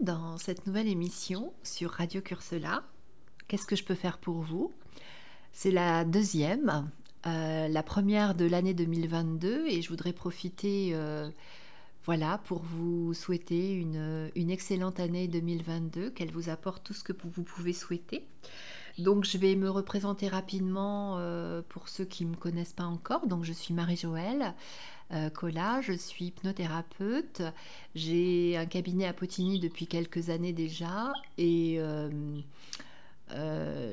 Dans cette nouvelle émission sur Radio Cursela. Qu'est-ce que je peux faire pour vous? C'est la deuxième, euh, la première de l'année 2022 et je voudrais profiter euh, voilà, pour vous souhaiter une, une, excellente année 2022, qu'elle vous apporte tout ce que vous pouvez souhaiter. Donc je vais me représenter rapidement euh, pour ceux qui ne me connaissent pas encore. Donc je suis Marie-Joëlle. Euh, Cola, je suis hypnothérapeute. J'ai un cabinet à Potigny depuis quelques années déjà et euh,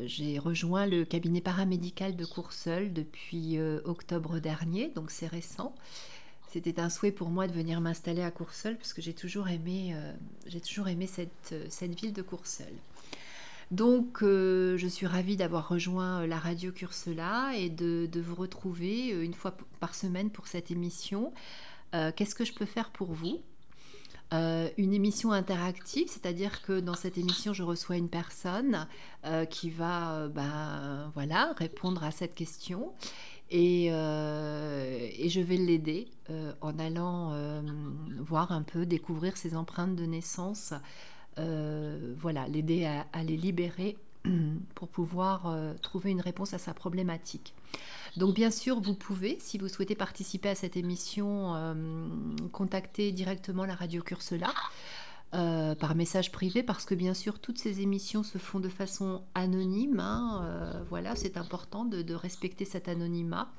j'ai rejoint le cabinet paramédical de Courseul depuis octobre dernier, donc c'est récent. C'était un souhait pour moi de venir m'installer à Courseul parce que j'ai toujours aimé, j'ai toujours aimé cette, cette ville de Courseul. Donc, euh, je suis ravie d'avoir rejoint euh, la radio Cursela et de, vous retrouver euh, une fois par semaine pour cette émission. Qu'est-ce que je peux faire pour vous? Une émission interactive, c'est-à-dire que dans cette émission, je reçois une personne qui va ben, voilà, répondre à cette question et, je vais l'aider en allant voir un peu, découvrir ses empreintes de naissance voilà, l'aider à, les libérer pour pouvoir euh, trouver une réponse à sa problématique. Donc bien sûr, vous pouvez, si vous souhaitez participer à cette émission, euh, contacter directement la radio Cursela. par message privé parce que bien sûr toutes ces émissions se font de façon anonyme. Hein, voilà, c'est important de, respecter cet anonymat.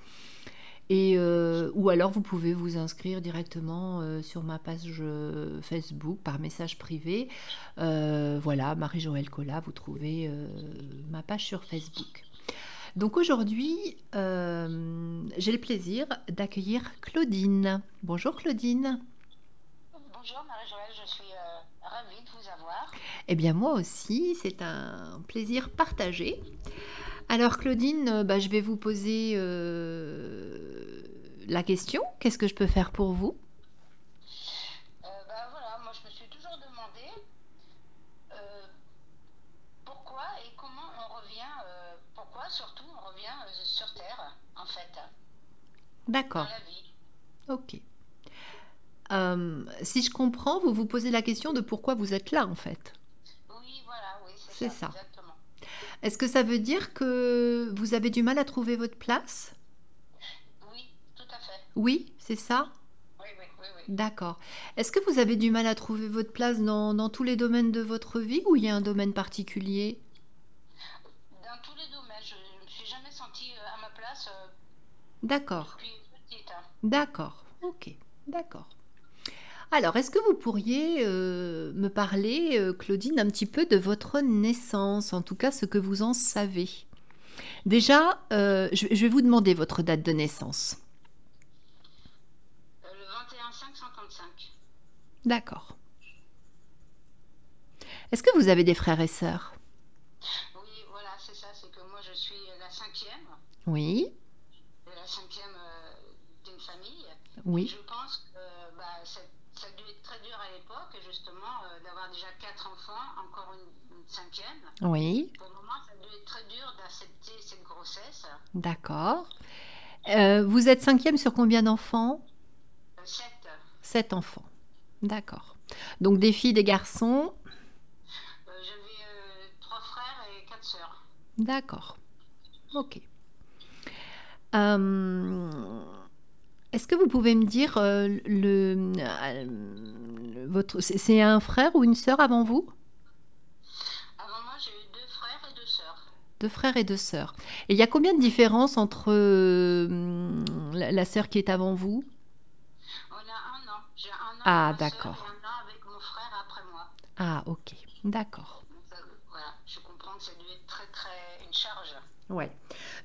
Et, euh, ou alors vous pouvez vous inscrire directement euh, sur ma page euh, Facebook par message privé. voilà, Marie-Joëlle Collat, vous trouvez ma page sur Facebook. Donc aujourd'hui, j'ai le plaisir d'accueillir Claudine. Bonjour Claudine. Bonjour Marie-Joëlle, je suis ravie de vous avoir. Eh bien moi aussi, c'est un plaisir partagé. Alors Claudine, euh, bah, je vais vous poser euh, la question. Qu'est-ce que je peux faire pour vous? Euh, bah, voilà, moi je me suis toujours demandé pourquoi et comment on revient, pourquoi surtout on revient sur Terre en fait. D'accord. Ok. si je comprends, vous vous posez la question de pourquoi vous êtes là en fait. Oui, voilà, oui, c'est ça. ça. Est-ce que ça veut dire que vous avez du mal à trouver votre place? Oui, tout à fait. Oui, c'est ça? Oui, oui, oui. oui. D'accord. Est-ce que vous avez du mal à trouver votre place dans, tous les domaines de votre vie ou il y a un domaine particulier? Dans tous les domaines. Je ne me suis jamais sentie euh, à ma place. Euh, D'accord. Hein. D'accord. Ok. D'accord. Alors, est-ce que vous pourriez euh, me parler, euh, Claudine, un petit peu de votre naissance, en tout cas ce que vous en savez? Déjà, euh, je, vais vous demander votre date de naissance. Le 21-5-55. D'accord. Est-ce que vous avez des frères et sœurs? Oui, voilà, c'est ça, c'est que moi je suis la cinquième. Oui. La cinquième d'une famille. Oui. je pense que bah, cette ça a dû être très l'époque, justement, euh, d'avoir déjà quatre enfants, encore une, cinquième. Oui. Pour le moment, ça dû être très dur d'accepter cette grossesse. D'accord. Euh, vous êtes cinquième sur combien d'enfants? Euh, Sept. Sept enfants. D'accord. Donc des filles, des garçons? J'avais trois frères et quatre sœurs. D'accord. Ok. Euh, est-ce que vous pouvez me dire euh, le, euh, votre c'est un frère ou une sœur avant vous? Avant moi, j'ai eu deux frères et deux sœurs. Deux frères et deux sœurs. Et il y a combien de différence entre euh, la, sœur qui est avant vous? On a un an. J'ai un an. Ah, d'accord. un an avec mon frère après moi. Ah, ok. D'accord. Voilà, je comprends que ça dû être très très une charge. Ouais.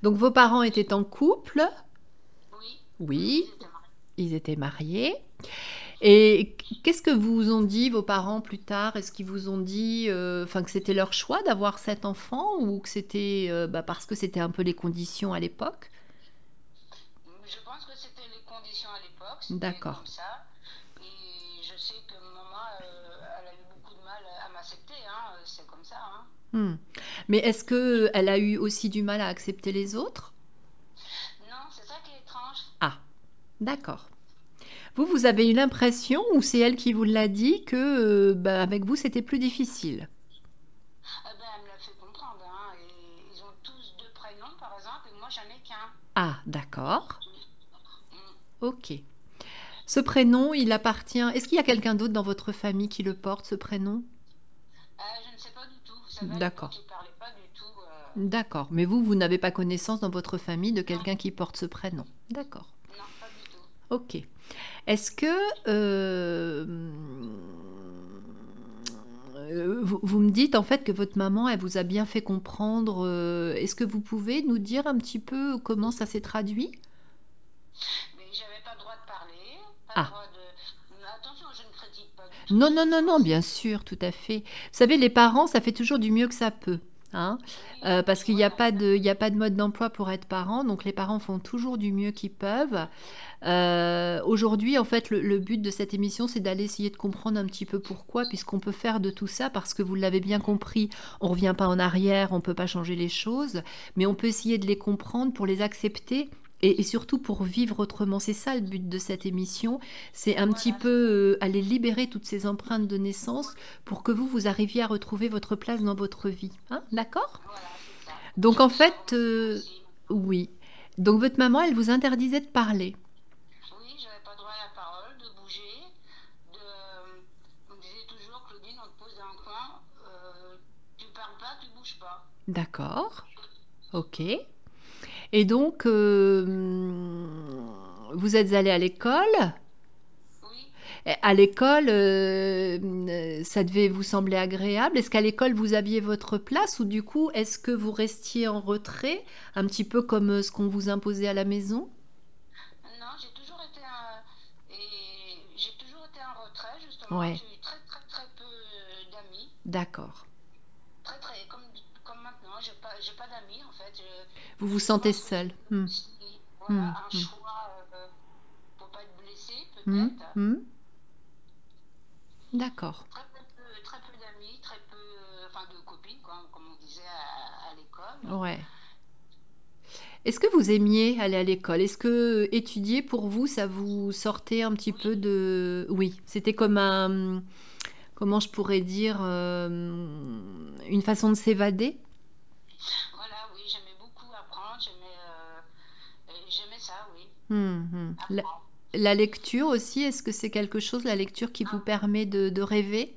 Donc vos parents étaient en couple oui, ils étaient mariés. Et qu'est-ce que vous ont dit vos parents plus tard? Est-ce qu'ils vous ont dit euh, que c'était leur choix d'avoir cet enfant ou que c'était euh, bah, parce que c'était un peu les conditions à l'époque? Je pense que c'était les conditions à l'époque. D'accord. Et je sais que maman, euh, elle a eu beaucoup de mal à m'accepter. Hein, c'est comme ça. Hein. Hmm. Mais est-ce qu'elle a eu aussi du mal à accepter les autres Non, c'est ça qui est étrange. Ah, d'accord. Vous, vous avez eu l'impression, ou c'est elle qui vous l'a dit, que euh, bah, avec vous c'était plus difficile? Ah ben, elle me l'a fait comprendre. Hein, et ils ont tous deux prénoms, par exemple, et moi, j'en ai qu'un. Ah, d'accord. Mm. Ok. Ce prénom, il appartient. Est-ce qu'il y a quelqu'un d'autre dans votre famille qui le porte, ce prénom? Euh, je ne sais pas du tout. Vous savez, à D'accord. l'époque, ils ne parlaient pas du tout. euh, D'accord. Mais vous, vous n'avez pas connaissance dans votre famille de quelqu'un qui porte ce prénom? D'accord. Non, pas du tout. Ok. Est-ce que euh, vous, vous me dites en fait que votre maman, elle vous a bien fait comprendre. euh, Est-ce que vous pouvez nous dire un petit peu comment ça s'est traduit? Mais j'avais pas le droit de parler, pas Ah. le droit de. Mais Attention, je ne critique pas du tout. Non, non, non, non, bien sûr, tout à fait. Vous savez, les parents, ça fait toujours du mieux que ça peut. Hein Euh, parce qu'il n'y a, pas de- a pas de mode d'emploi pour être parent, donc les parents font toujours du mieux qu'ils peuvent. Euh, Aujourd'hui, en fait, le, le but de cette émission, c'est d'aller essayer de comprendre un petit peu pourquoi, puisqu'on peut faire de tout ça, parce que vous l'avez bien compris, on ne revient pas en arrière, on ne peut pas changer les choses, mais on peut essayer de les comprendre pour les accepter. Et, et surtout pour vivre autrement. C'est ça le but de cette émission. C'est un petit peu euh, aller libérer toutes ces empreintes de naissance pour que vous, vous arriviez à retrouver votre place dans votre vie. Hein D'accord? Voilà, donc en fait, euh, oui. Donc votre maman, elle vous interdisait de parler. Oui, j'avais pas droit à la parole, de bouger, de. On me disait toujours, Claudine, on te pose dans un coin, euh, tu parles pas, tu bouges pas. D'accord. Ok. Et donc, euh, vous êtes allé à l'école? Oui, À l'école, euh, ça devait vous sembler agréable? Est-ce qu'à l'école, vous aviez votre place ou du coup, est-ce que vous restiez en retrait, un petit peu comme euh, ce qu'on vous imposait à la maison? Non, j'ai toujours été un. Et j'ai toujours été en retrait, justement. Ouais. J'ai eu très, très, très peu d'amis. D'accord. Très, très. Comme, comme maintenant, j'ai pas, j'ai pas d'amis, en fait. Je- Vous vous sentez seul. Si, Voilà, Hmm, un hmm. choix euh, pour pas être blessé, Hmm, peut-être. D'accord. Très peu, très peu d'amis, très peu. euh, Enfin, de copines, quoi, comme on disait à, à l'école. Ouais. Est-ce que vous aimiez aller à l'école? Est-ce que étudier pour vous, ça vous sortait un petit peu de... Oui, c'était comme un... Comment je pourrais dire euh, Une façon de s'évader Voilà, oui, j'aimais beaucoup apprendre, j'aimais, euh, et j'aimais Hmm, hmm. La, lecture aussi, est-ce que c'est quelque chose, la lecture, qui vous permet de, de rêver?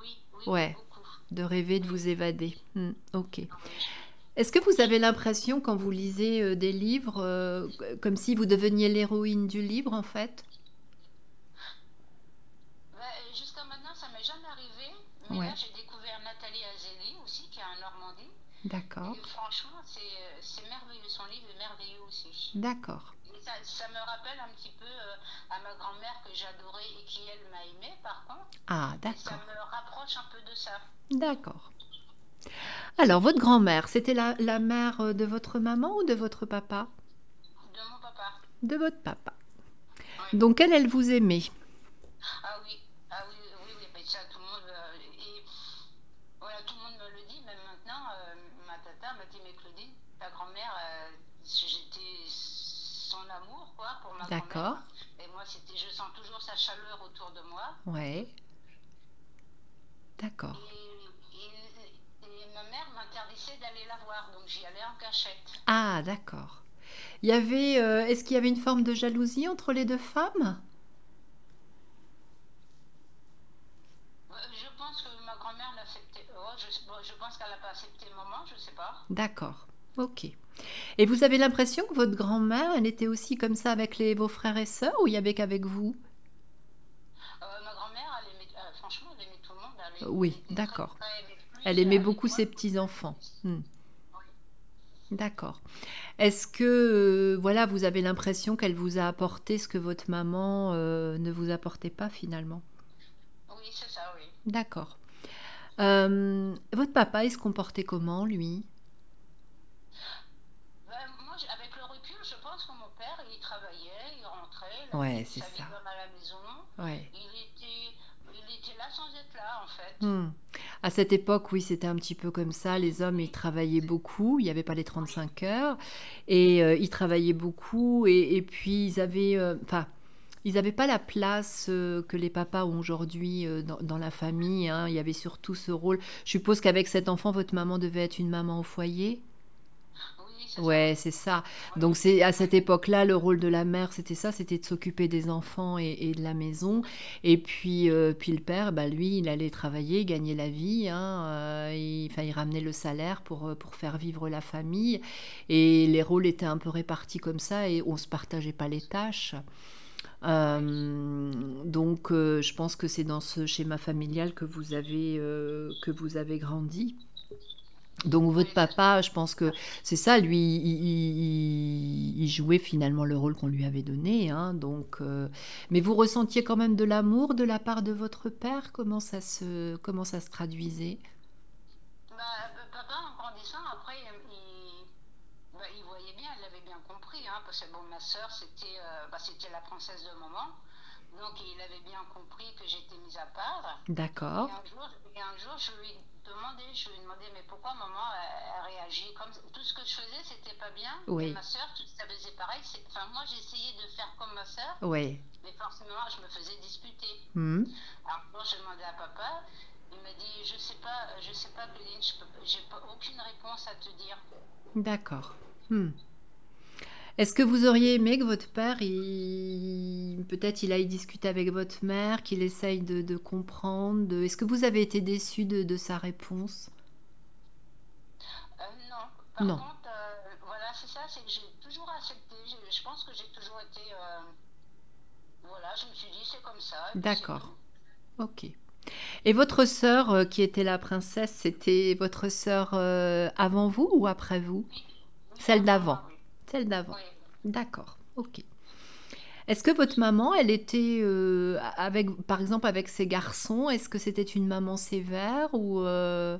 Oui, oui, Ouais. beaucoup. De rêver, de vous évader. Hmm, ok. Est-ce que vous avez l'impression, quand vous lisez euh, des livres, euh, comme si vous deveniez l'héroïne du livre, en fait? Bah, Jusqu'à maintenant, ça m'est jamais arrivé, mais Ouais. là, j'ai découvert Nathalie Azeli aussi, qui est en Normandie. D'accord. Franchement, euh, c'est merveilleux, son livre est merveilleux aussi. D'accord. Et ça, ça me rappelle un petit peu euh, à ma grand-mère que j'adorais et qui, elle, m'a aimée, par contre. Ah, Et ça d'accord. me rapproche un peu de ça. D'accord. Alors, votre grand-mère, c'était la, la mère de votre maman ou de votre papa? De mon papa. De votre papa. Oui. Donc, elle, elle vous aimait? Ah oui, ah oui, oui, oui, mais ça, tout le monde. euh, et voilà, tout le monde me le dit, même maintenant, euh, ma tata m'a dit, mais Claudine, ta grand-mère, euh, j'étais son amour, quoi, pour ma D'accord. Et moi, c'était, je sens toujours sa chaleur autour de moi. Ouais. D'accord. Et, et- et ma mère m'interdisait d'aller la voir, donc j'y allais en cachette. Ah, d'accord. Il y avait, euh, est-ce qu'il y avait une forme de jalousie entre les deux femmes? Euh, Je pense que ma grand-mère l'acceptait. Oh, je, bon, je pense qu'elle n'a pas accepté le moment, je sais pas. D'accord. Ok. Et vous avez l'impression que votre grand-mère, elle était aussi comme ça avec les, vos frères et sœurs ou il y avait qu'avec vous? Euh, ma grand-mère, elle aimait, euh, franchement, elle aimait tout le monde. Elle Euh, Oui, d'accord. elle aimait beaucoup moi. ses petits-enfants. Hmm. D'accord. Est-ce que, euh, voilà, vous avez l'impression qu'elle vous a apporté ce que votre maman euh, ne vous apportait pas finalement? Oui, c'est ça, oui. D'accord. Euh, votre papa, il se comportait comment, lui Ben, moi, j'- avec le recul, je pense que mon père, il travaillait, il rentrait, il Ouais, c'est ça. à la maison. Ouais. Il était, il était là sans être là, en fait. Hmm. À cette époque, oui, c'était un petit peu comme ça. Les hommes, ils travaillaient beaucoup. Il n'y avait pas les 35 heures. Et euh, ils travaillaient beaucoup. Et, et puis, ils avaient... euh, Enfin, Ils n'avaient pas la place euh, que les papas ont aujourd'hui euh, dans, dans la famille. hein. Il y avait surtout ce rôle. Je suppose qu'avec cet enfant, votre maman devait être une maman au foyer? Ouais, c'est ça. Donc c'est à cette époque-là, le rôle de la mère, c'était ça, c'était de s'occuper des enfants et, de la maison. Et puis, euh, puis le père, bah lui, il allait travailler, gagner la vie. Hein, euh, il, il ramenait le salaire pour, euh, pour faire vivre la famille. Et les rôles étaient un peu répartis comme ça et on se partageait pas les tâches. Donc, je pense que c'est dans ce schéma familial que vous avez, que vous avez grandi. Donc votre papa, je pense que c'est ça, lui, il, il- il jouait finalement le rôle qu'on lui avait donné, hein, donc, euh, mais vous ressentiez quand même de l'amour de la part de votre père? Comment ça se, comment ça se traduisait? Bah, euh, papa, en grandissant, après, il, bah, il voyait bien, il l'avait bien compris, hein, parce que bon, ma soeur, c'était euh, bah, c'était la princesse de maman. Donc, il avait bien compris que j'étais mise à part. D'accord. et un jour, je lui je lui demandais, mais pourquoi maman elle réagit comme tout ce que je faisais, c'était pas bien. Et Oui, ma soeur, tout ça faisait pareil. Enfin, moi, j'essayais de faire comme ma soeur, oui. mais forcément, je me faisais disputer. Hmm. Alors, bon, je demandais à papa. Il m'a dit, je sais pas, je sais pas, peux, j'ai aucune réponse à te dire. D'accord. Hmm. Est-ce que vous auriez aimé que votre père, il... peut-être il aille discuter avec votre mère, qu'il essaye de, de comprendre, de... Est-ce que vous avez été déçu de, de sa réponse? Euh, non. Par Non. contre, euh, voilà, c'est ça, c'est que j'ai toujours accepté. Je, je pense que j'ai toujours été, euh, voilà, je me suis dit, c'est comme ça, D'accord. Ok. Et votre sœur qui était la princesse, c'était votre sœur avant vous ou après vous? Oui, Celle avant d'avant. oui. Celle d'avant. Oui. D'accord. Ok. Est-ce que votre maman, elle était euh, avec, par exemple, avec ses garçons, est-ce que c'était une maman sévère ou euh,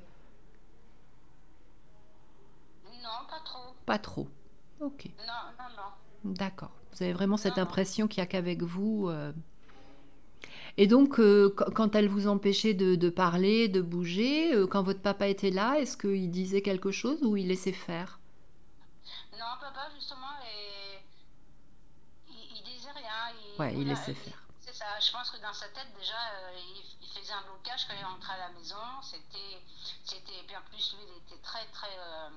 Non, pas trop. pas trop? Ok. Non, non, non. D'accord. Vous avez vraiment cette Non, impression qu'il n'y a qu'avec vous. euh. Et donc, qu- quand elle vous empêchait de, de parler, de bouger, quand votre papa était là, est-ce qu'il disait quelque chose ou il laissait faire? Non, papa, justement, il, il disait rien. Il, Ouais, il voilà, laissait il- faire. c'est ça. Je pense que dans sa tête, déjà, euh, il, il faisait un blocage quand il rentrait à la maison. C'était, c'était, bien plus, lui, il était très, très, euh,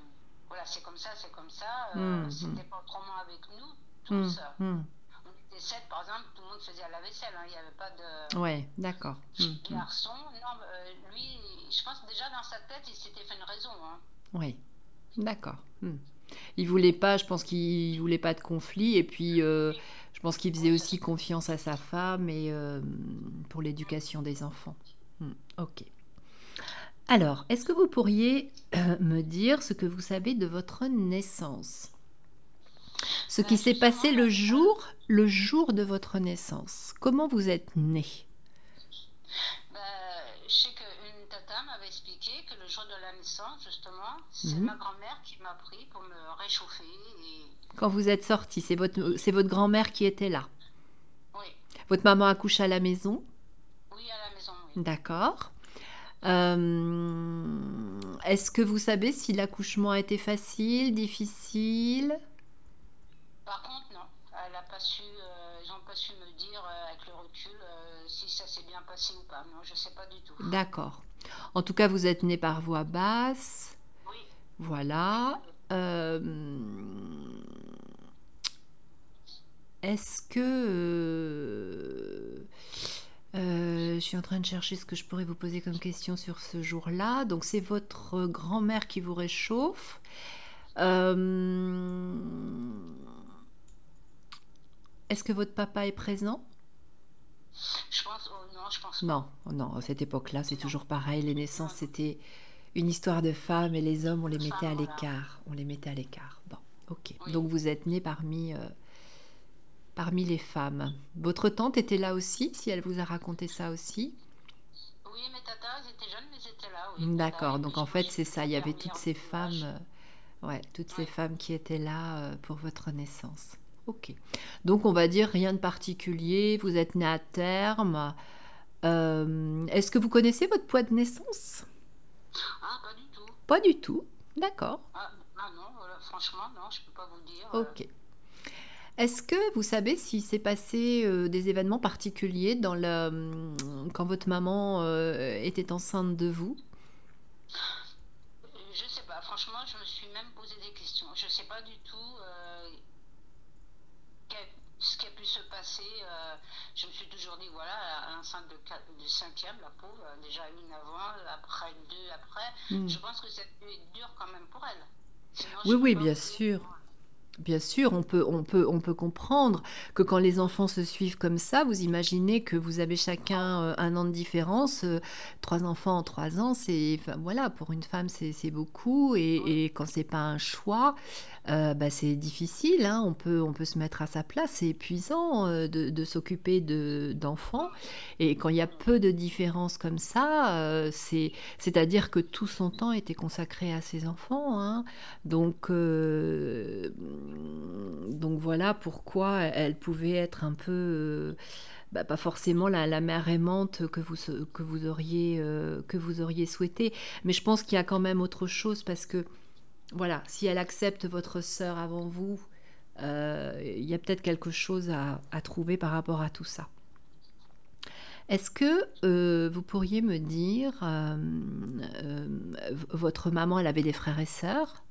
voilà, c'est comme ça, c'est comme ça. Euh, Hum, c'était hum, pas autrement avec nous, tous. hum. On était sept, par exemple, tout le monde faisait à la vaisselle. hein, Il n'y avait pas de Ouais, d'accord. Garçon. Non, lui, je pense déjà dans sa tête, il s'était fait une raison. Hein. Oui, d'accord. Il voulait pas, je pense qu'il voulait pas de conflit et puis euh, je pense qu'il faisait aussi confiance à sa femme et euh, pour l'éducation des enfants. Hum, Ok. Alors, est-ce que vous pourriez euh, me dire ce que vous savez de votre naissance? Ce qui s'est passé le jour, le jour de votre naissance. Comment vous êtes né? Bah, je sais qu'une tata m'avait expliqué que le jour de la naissance, justement, c'est Mhm. ma grand-mère qui m'a pris pour me réchauffer. Et... Quand vous êtes sorti, c'est votre, c'est votre grand-mère qui était là. Oui, Votre maman accouche à la maison? oui, à la maison, oui. D'accord. Euh, est-ce que vous savez si l'accouchement a été facile, difficile? Par contre, a pas su, euh, ils n'ont pas su me dire euh, avec le recul euh, si ça s'est bien passé ou pas. Non, je sais pas du tout. D'accord. En tout cas, vous êtes né par voie basse. Oui, Voilà. est-ce que... euh, je suis en train de chercher ce que je pourrais vous poser comme question sur ce jour-là. Donc, c'est votre grand-mère qui vous réchauffe. Euh, est-ce que votre papa est présent? je pense, oh, non, je pense. Non, non, à cette époque-là, c'est toujours pareil. Les naissances, c'était une histoire de femmes et les hommes, on les mettait à voilà. l'écart. On les mettait à l'écart. Bon, ok. Oui, Donc vous êtes né parmi, euh, parmi les femmes. Votre tante était là aussi, si elle vous a raconté ça aussi? oui, mes tatas, étaient jeunes, mais étaient là, oui. D'accord. Donc en fait, c'est ça. Il y avait toutes ces femmes, euh, ouais, toutes ces femmes qui étaient là euh, pour votre naissance. Ok. Donc on va dire rien de particulier. Vous êtes né à terme. Euh, est-ce que vous connaissez votre poids de naissance? Ah, pas du tout. Pas du tout. D'accord. Ah, ah non, voilà, franchement, non, je peux pas vous dire. Ok. Est-ce que vous savez s'il s'est passé euh, des événements particuliers dans la, hum, quand votre maman euh, était enceinte de vous? Euh, Je sais pas, franchement, je me suis même posé des questions. Je sais pas du tout euh, quel- ce qui a euh, je me suis toujours dit, voilà, à l'enceinte de, cinquième, la pauvre, déjà une avant, après deux après. Hmm. Je pense que ça a dû être dur quand même pour elle. Sinon, Oui, oui, bien dire. Bien sûr, on peut, on peut, on peut comprendre que quand les enfants se suivent comme ça, vous imaginez que vous avez chacun euh, un an de différence. euh, trois enfants en trois ans, c'est, enfin, voilà, pour une femme, c'est beaucoup. Et, et quand c'est pas un choix, euh, bah, c'est difficile. hein, On peut, on peut se mettre à sa place. C'est épuisant euh, de, de s'occuper de, d'enfants. Et quand il y a peu de différences comme ça, euh, c'est, c'est-à-dire que tout son temps était consacré à ses enfants. hein. Donc, donc voilà pourquoi elle pouvait être un peu, euh, bah, pas forcément la, mère aimante que vous, que vous auriez, euh, que vous auriez souhaité. Mais je pense qu'il y a quand même autre chose parce que, voilà, si elle accepte votre sœur avant vous, euh, il y a peut-être quelque chose à, trouver par rapport à tout ça. Est-ce que euh, vous pourriez me dire, votre maman, elle avait des frères et sœurs?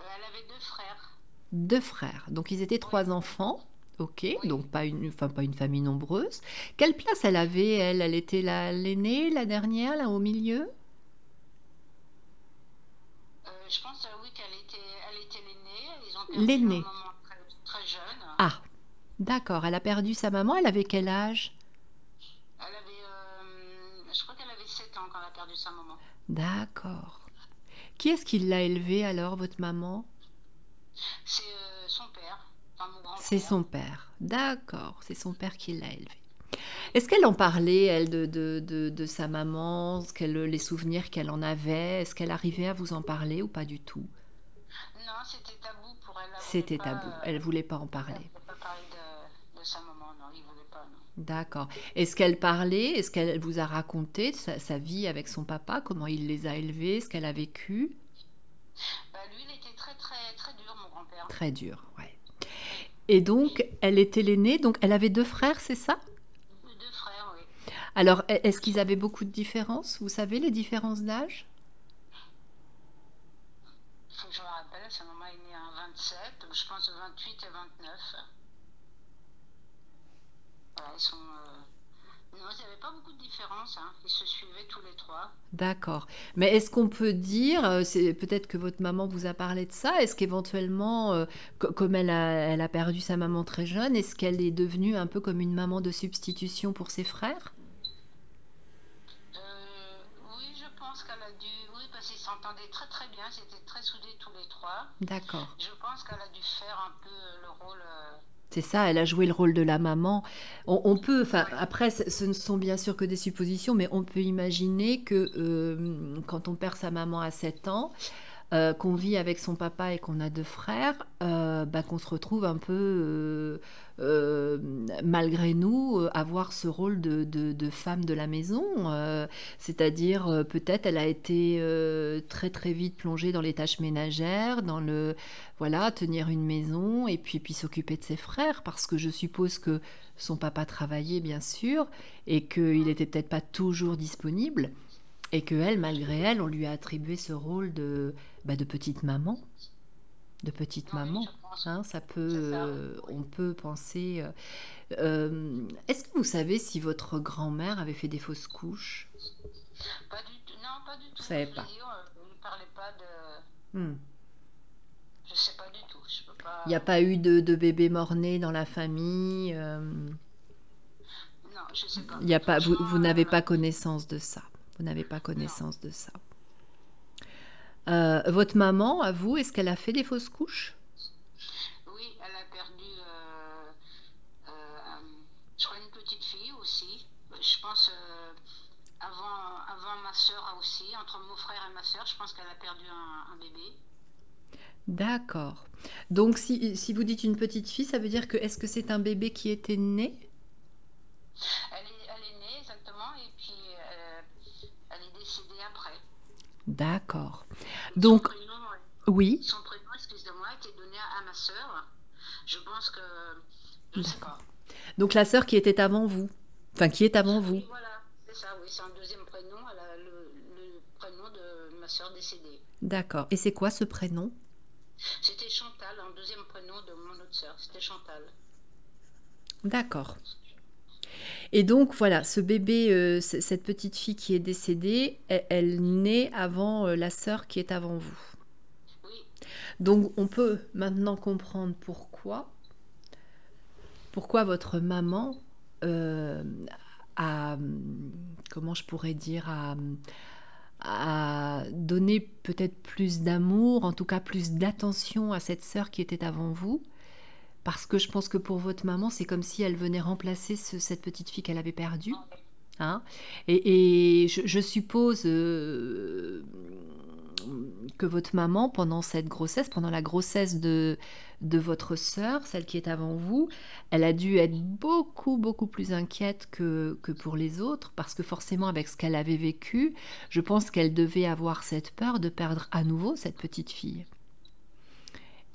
Euh, elle avait deux frères. Deux frères. Donc ils étaient trois enfants. Ok, donc pas une, enfin, pas une famille nombreuse. Quelle place elle avait, elle? Elle était la, l'aînée, la dernière, là au milieu? Euh, je pense, euh, oui, qu'elle était, elle était l'aînée. L'aînée. maman très, très jeune. Ah, d'accord, elle a perdu sa maman, elle avait quel âge? Elle avait, euh, je crois qu'elle avait 7 ans quand elle a perdu sa maman. D'accord. Qui est-ce qui l'a élevée alors, votre maman? C'est euh, son père, enfin mon C'est son père. D'accord, c'est son père qui l'a élevée. Oui. Est-ce qu'elle en parlait, elle, de, de, de, de sa maman, ce qu'elle, les souvenirs qu'elle en avait? Est-ce qu'elle arrivait à vous en parler ou pas du tout? Non, c'était tabou pour elle. Elle C'était tabou, euh, elle voulait pas en elle parler. voulait pas parler de, de sa maman. Non, il voulait pas. Non. D'accord. Est-ce qu'elle parlait? Est-ce qu'elle vous a raconté sa, sa vie avec son papa, comment il les a élevés, ce qu'elle a vécu? Bah, lui, il était très, très, très dur, mon grand-père. Très dur, ouais. Et donc, elle était l'aînée, donc elle avait deux frères, c'est ça? Deux frères, oui. Alors, e- est-ce qu'ils avaient beaucoup de différences? Vous savez les différences d'âge? Il faut que je me rappelle, sa maman est née en 27, donc je pense 28 et 29. Voilà, ils sont. euh, Il n'y avait pas beaucoup de différence. Hein. Ils se suivaient tous les trois. D'accord. Mais est-ce qu'on peut dire, euh, c'est peut-être que votre maman vous a parlé de ça, est-ce qu'éventuellement, euh, co- comme elle a, elle a perdu sa maman très jeune, est-ce qu'elle est devenue un peu comme une maman de substitution pour ses frères? Euh, oui, je pense qu'elle a dû. Oui, parce qu'ils s'entendaient très très bien. Ils étaient très soudés tous les trois. D'accord. Je pense qu'elle a dû faire un peu le rôle. euh, C'est ça, elle a joué le rôle de la maman. On, peut, enfin, après, ce ce ne sont bien sûr que des suppositions, mais on peut imaginer que euh, quand on perd sa maman à 7 ans, euh, qu'on vit avec son papa et qu'on a deux frères, euh, bah, qu'on se retrouve un peu, euh, euh, malgré nous, avoir ce rôle de, de- femme de la maison. c'est-à-dire, peut-être, elle a été très très vite plongée dans les tâches ménagères, dans le, voilà, tenir une maison et puis, puis s'occuper de ses frères, parce que je suppose que son papa travaillait, bien sûr, et qu'il était peut-être pas toujours disponible. Et que elle, malgré elle, on lui a attribué ce rôle de, bah, de petite maman, de petite maman. je. Hein, ça peut, euh, on peut penser. euh, euh, est-ce que vous savez si votre grand-mère avait fait des fausses couches? Pas du tout. Non, pas du Vous tout. savez Je pas. il ne parlait pas de. Hmm. Je sais pas du tout. Je peux Il n'y a pas. eu de, de bébé mort-né dans la famille. euh, Non, je sais pas. il a pas, vous, vous n'avez pas connaissance de ça. Vous n'avez pas non. connaissance de ça. Euh, votre maman, à vous, est-ce qu'elle a fait des fausses couches? Oui, elle a perdu, euh, euh, je crois, une petite fille aussi. Je pense avant, avant ma soeur aussi, entre mon frère et ma soeur, je pense qu'elle a perdu un, un bébé. D'accord. Donc, si, si vous dites une petite fille, ça veut dire que est-ce que c'est un bébé qui était né? Elle est, elle est née exactement et puis elle est décédée après. D'accord. Son Donc, prénom, oui, son prénom, excusez-moi, a été donné à ma soeur. je pense que. Je sais pas. Donc la sœur qui était avant vous, enfin qui est avant vous. Oui, voilà, c'est ça, oui, c'est un deuxième prénom, elle a le, le prénom de ma sœur décédée. D'accord. Et c'est quoi ce prénom? C'était Chantal, un deuxième prénom de mon autre sœur, c'était Chantal. D'accord. Et donc voilà, ce bébé, euh, cette petite fille qui est décédée, elle, elle naît avant euh, la sœur qui est avant vous. Donc on peut maintenant comprendre pourquoi, pourquoi votre maman euh, a, comment je pourrais dire, a, a donné peut-être plus d'amour, en tout cas plus d'attention à cette sœur qui était avant vous. Parce que je pense que pour votre maman, c'est comme si elle venait remplacer ce- cette petite fille qu'elle avait perdue. Hein et, je suppose euh, que votre maman, pendant cette grossesse, pendant la grossesse de, de votre sœur, celle qui est avant vous, elle a dû être beaucoup, beaucoup plus inquiète que, que pour les autres, parce que forcément, avec ce qu'elle avait vécu, je pense qu'elle devait avoir cette peur de perdre à nouveau cette petite fille.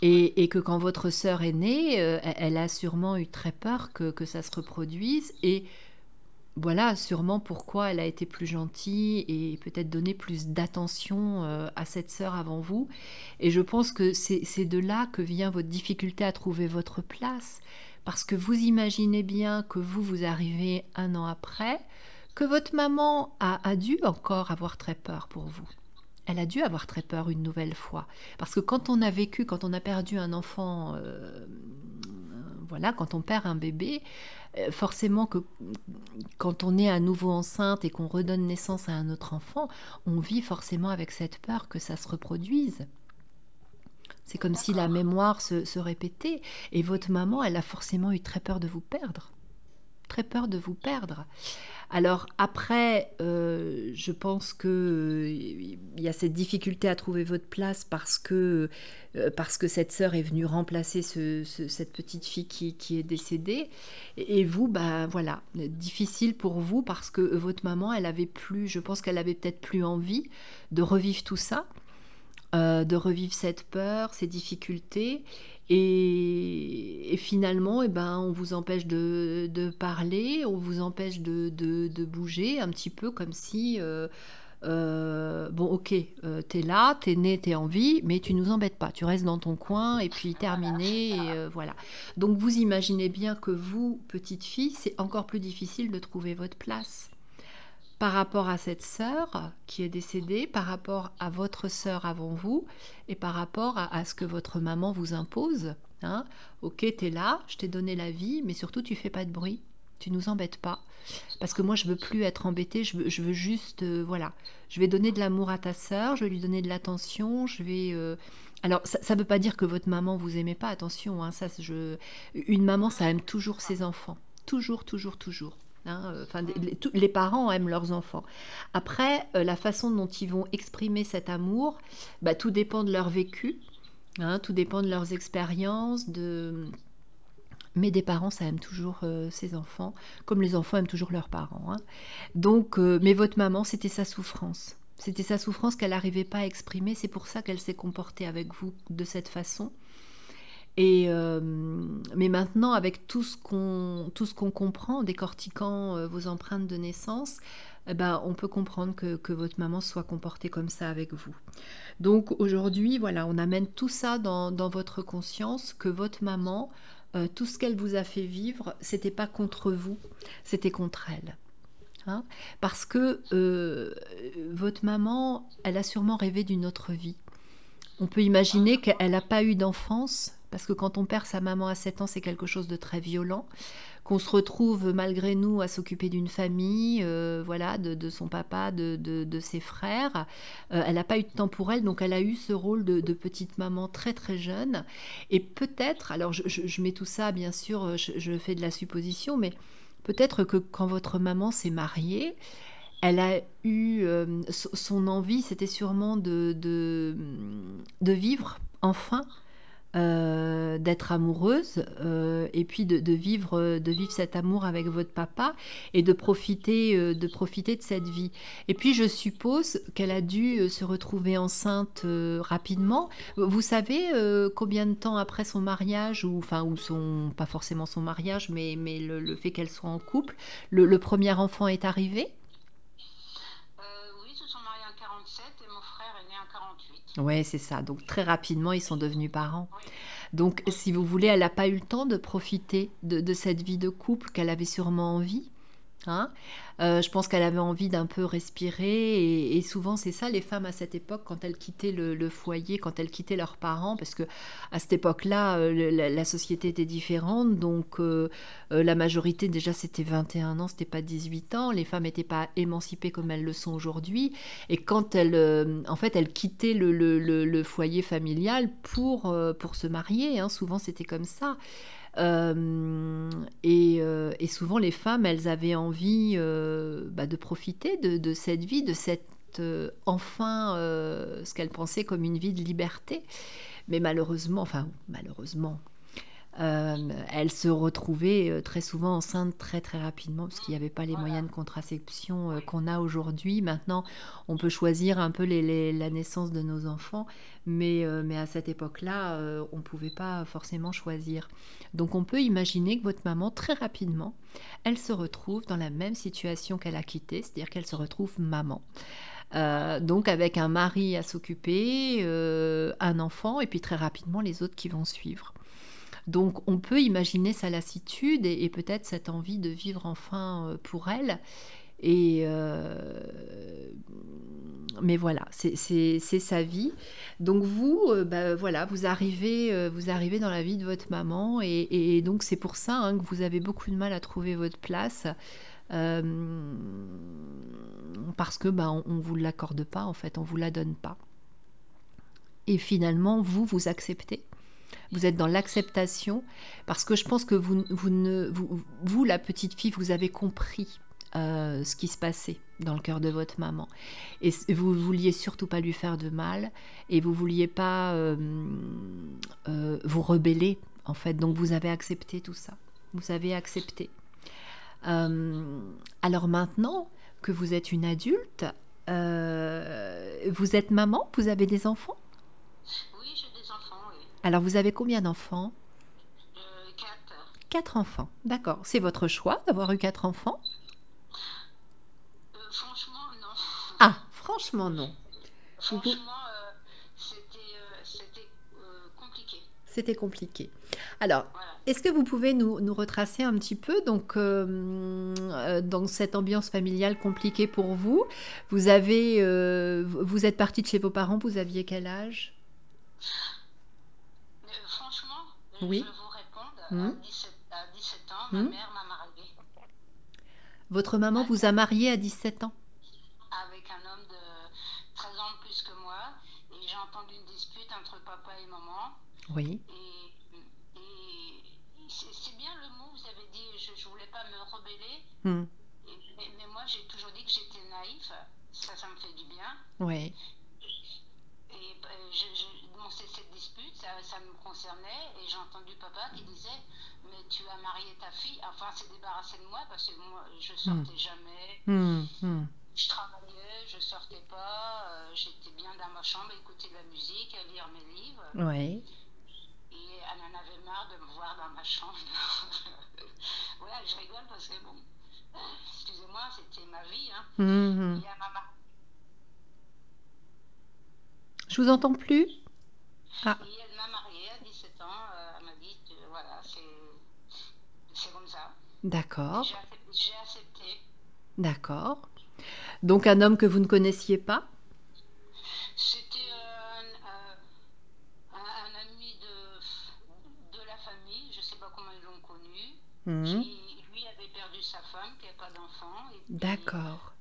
Et, que quand votre sœur est née, euh, elle, a sûrement eu très peur que, que ça se reproduise. Et voilà, sûrement pourquoi elle a été plus gentille et peut-être donné plus d'attention euh, à cette sœur avant vous. Et je pense que c'est de là que vient votre difficulté à trouver votre place. Parce que vous imaginez bien que vous, vous arrivez un an après, que votre maman a dû encore avoir très peur pour vous. Elle a dû avoir très peur une nouvelle fois. Parce que quand on a vécu, quand on a perdu un enfant, euh, voilà, quand on perd un bébé, euh, forcément que quand on est à nouveau enceinte et qu'on redonne naissance à un autre enfant, on vit forcément avec cette peur que ça se reproduise. C'est comme si la mémoire se, se répétait. Et votre maman, elle a forcément eu très peur de vous perdre. Très peur de vous perdre. Alors après, euh, je pense que euh, il y a cette difficulté à trouver votre place parce que euh, parce que cette sœur est venue remplacer ce- ce- cette petite fille qui, qui est décédée. Et, vous, bah voilà, difficile pour vous parce que votre maman, elle avait plus, je pense qu'elle avait peut-être plus envie de revivre tout ça, de revivre cette peur, ces difficultés. Et, finalement, eh ben, on vous empêche de, de parler, on vous empêche de, de- bouger un petit peu comme si, euh, euh, bon, ok, euh, t'es là, t'es né, t'es en vie, mais tu nous embêtes pas, tu restes dans ton coin et puis terminé, voilà. Donc vous imaginez bien que vous, petite fille, c'est encore plus difficile de trouver votre place par rapport à cette sœur qui est décédée, par rapport à votre sœur avant vous, et par rapport à, ce que votre maman vous impose. Hein. Ok, t'es là, je t'ai donné la vie, mais surtout tu fais pas de bruit, tu nous embêtes pas. Parce que moi je veux plus être embêtée, je veux, juste, euh, voilà, je vais donner de l'amour à ta sœur, je vais lui donner de l'attention, je vais... euh, Alors ça ne veut pas dire que votre maman vous aimait pas, attention, hein, ça, je... une maman ça aime toujours ses enfants, toujours, toujours, toujours. Hein, euh, enfin, des- les, parents aiment leurs enfants. Après, euh, la façon dont ils vont exprimer cet amour, bah, tout dépend de leur vécu, hein, tout dépend de leurs expériences, de... Mais des parents, ça aime toujours euh, ses enfants, comme les enfants aiment toujours leurs parents. hein. Donc, euh, mais votre maman, c'était sa souffrance. C'était sa souffrance qu'elle n'arrivait pas à exprimer. C'est pour ça qu'elle s'est comportée avec vous de cette façon. Euh, mais maintenant, avec tout ce qu'on comprend, en décortiquant euh, vos empreintes de naissance, eh ben, on peut comprendre que, votre maman soit comportée comme ça avec vous. Donc aujourd'hui, voilà, on amène tout ça dans, votre conscience, que votre maman, euh, tout ce qu'elle vous a fait vivre, c'était pas contre vous, c'était contre elle. Hein? Parce que votre maman, elle a sûrement rêvé d'une autre vie. On peut imaginer qu'elle n'a pas eu d'enfance, parce que quand on perd sa maman à 7 ans, c'est quelque chose de très violent, qu'on se retrouve malgré nous à s'occuper d'une famille, euh, voilà, de, son papa, de, de- ses frères. Euh, elle n'a pas eu de temps pour elle, donc elle a eu ce rôle de, petite maman très très jeune. Et peut-être, alors je, mets tout ça, bien sûr, je, je fais de la supposition, mais peut-être que quand votre maman s'est mariée, elle a eu euh, so- son envie, c'était sûrement de, de vivre enfin euh, d'être amoureuse euh, et puis de, vivre, de vivre cet amour avec votre papa et de profiter, euh, de profiter de cette vie. Et puis je suppose qu'elle a dû se retrouver enceinte rapidement. Vous savez combien de temps après son mariage, ou enfin, ou son, pas forcément son mariage, mais, mais le, fait qu'elle soit en couple, le, le premier enfant est arrivé Euh, oui, ils se sont mariés en 47 et mon frère est né en 48. Ouais, c'est ça. Donc très rapidement, ils sont devenus parents. Oui. Donc, si vous voulez, elle n'a pas eu le temps de profiter de, de cette vie de couple qu'elle avait sûrement envie. Hein Euh, je pense qu'elle avait envie d'un peu respirer et, souvent c'est ça les femmes à cette époque quand elles quittaient le, foyer, quand elles quittaient leurs parents, parce que à cette époque-là euh, la, société était différente, donc euh, la majorité déjà c'était 21 ans, c'était pas 18 ans, les femmes n'étaient pas émancipées comme elles le sont aujourd'hui et quand elles, en fait, elles quittaient le, foyer familial pour, pour se marier, hein, souvent c'était comme ça. Euh, et, euh, et souvent, les femmes, elles avaient envie euh, bah, de profiter de, cette vie, de cette enfin ce qu'elles pensaient comme une vie de liberté. Mais malheureusement, enfin malheureusement, euh, elles se retrouvaient euh, très souvent enceintes très très rapidement parce qu'il n'y avait pas les moyens de contraception euh, qu'on a aujourd'hui. Maintenant, on peut choisir un peu la naissance de nos enfants, mais, euh, à cette époque-là, on ne pouvait pas forcément choisir. Donc on peut imaginer que votre maman, très rapidement, elle se retrouve dans la même situation qu'elle a quittée, c'est-à-dire qu'elle se retrouve maman. Donc avec un mari à s'occuper, un enfant, et puis très rapidement les autres qui vont suivre. Donc on peut imaginer sa lassitude et, peut-être cette envie de vivre enfin euh, pour elle. Et euh, mais voilà, c'est sa vie. Donc vous, euh, bah, voilà, vous arrivez, vous arrivez dans la vie de votre maman et, donc c'est pour ça hein, que vous avez beaucoup de mal à trouver votre place. parce que bah, on, on vous l'accorde pas en fait, on vous la donne pas. Et finalement, vous, vous acceptez. Vous êtes dans l'acceptation parce que je pense que vous, vous, vous, la petite fille, vous avez compris euh, ce qui se passait dans le cœur de votre maman. Et vous vouliez surtout pas lui faire de mal et vous vouliez pas euh, euh, vous rebeller en fait. Donc vous avez accepté tout ça. Vous avez accepté. Alors maintenant que vous êtes une adulte, vous êtes maman, vous avez des enfants Oui, j'ai des enfants, oui. Alors vous avez combien d'enfants Euh, quatre. Quatre enfants, d'accord. C'est votre choix d'avoir eu quatre enfants Euh, franchement, non. Ah, franchement non. Franchement, euh, c'était compliqué. C'était compliqué. Alors, Voilà. est-ce que vous pouvez nous, nous retracer un petit peu donc euh, dans cette ambiance familiale compliquée pour vous Vous avez, euh, vous êtes parti de chez vos parents. Vous aviez quel âge? Je Oui. vais vous répondre. Mhm. À, 17, à 17 ans, ma Mhm. mère m'a mariée Votre maman vous a marié à 17 ans? avec un homme de 13 ans de plus que moi. Et j'ai entendu une dispute entre papa et maman. Oui. Et, et c'est bien le mot, vous avez dit, je ne voulais pas me rebeller. Hmm. Et- mais, mais moi, j'ai toujours dit que j'étais naïf. Ça, ça me fait du bien. Oui. Et euh, je, je- bon, c'est- cette dispute, ça, ça me concernait. Et j'ai entendu papa qui disait Mais tu as marié ta fille. Enfin, s'est débarrassé de moi parce que moi, je sortais jamais. Hmm, hmm. Je travaillais, je sortais pas. euh, J'étais bien dans ma chambre à écouter de la musique, à lire mes livres. Oui. Et elle en avait marre de me voir dans ma chambre. voilà, je rigole parce que bon, excusez-moi, c'était ma vie. Hein. Hmm, hmm. Et elle m'a Je vous entends plus? Ah, et elle m'a mariée à 17 ans. euh, elle m'a dit que, voilà, c'est c'est comme ça. D'accord, J'ai accepté, d'accord. Donc un homme que vous ne connaissiez pas? C'était euh, un, euh, un- un ami de, de la famille, je ne sais pas comment ils l'ont connu, qui lui avait perdu sa femme, qui n'a pas d'enfant. D'accord.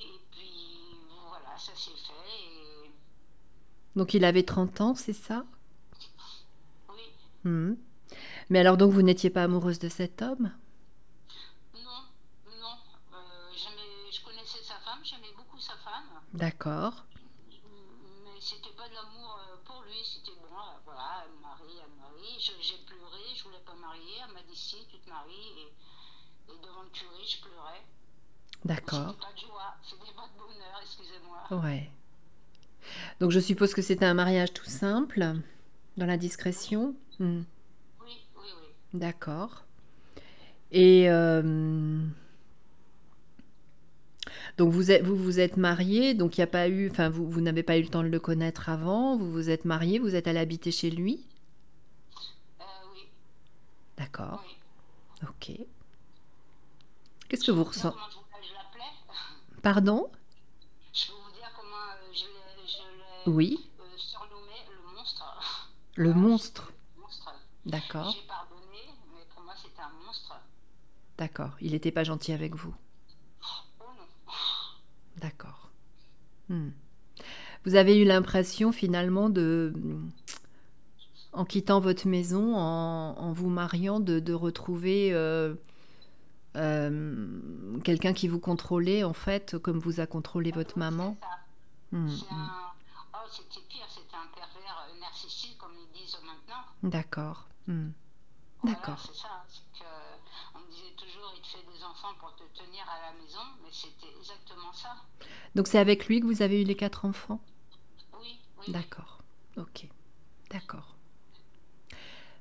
Et puis voilà, ça s'est fait. Et Donc il avait 30 ans, c'est ça? Oui, Hmm. Mais alors donc vous n'étiez pas amoureuse de cet homme? D'accord. mais c'était pas de l'amour euh, pour lui. C'était bon, voilà, elle me marie, elle je- j'ai pleuré, je voulais pas marier. Elle m'a dit si, tu te maries. Et, et devant le curé, je pleurais. D'accord. C'était pas de joie, c'était pas de bonheur, excusez-moi. Ouais. Donc je suppose que c'était un mariage tout simple, dans la discrétion? Hmm. Oui, oui, oui. D'accord. Et euh, donc vous êtes, vous vous êtes marié, donc il n'y a pas eu, enfin vous, vous n'avez pas eu le temps de le connaître avant, vous vous êtes marié, vous êtes allé habiter chez lui? Euh, oui, D'accord. oui. Ok. Qu'est-ce que vous ressentez Pardon? Je peux vous dire comment euh, je l'ai je l'ai, Oui. euh, surnommé le monstre. Le Voilà, monstre. c'était le monstre. D'accord. J'ai pardonné, mais pour moi c'était un monstre. D'accord. Il n'était pas gentil avec vous. D'accord. Hmm. Vous avez eu l'impression finalement de, en quittant votre maison, en, en vous mariant, de, de retrouver euh, euh, quelqu'un qui vous contrôlait en fait, comme vous a contrôlé votre maman. C'est ça. Hmm, C'est un... Oh, c'était pire, c'était un pervers euh, narcissique, comme ils disent maintenant. D'accord. Hmm. Voilà, D'accord. c'est ça. C'est que, on me disait toujours, il te fait des enfants pour te tenir à la maison, mais c'était exactement ça. Donc c'est avec lui que vous avez eu les quatre enfants? Oui. D'accord. Ok. D'accord.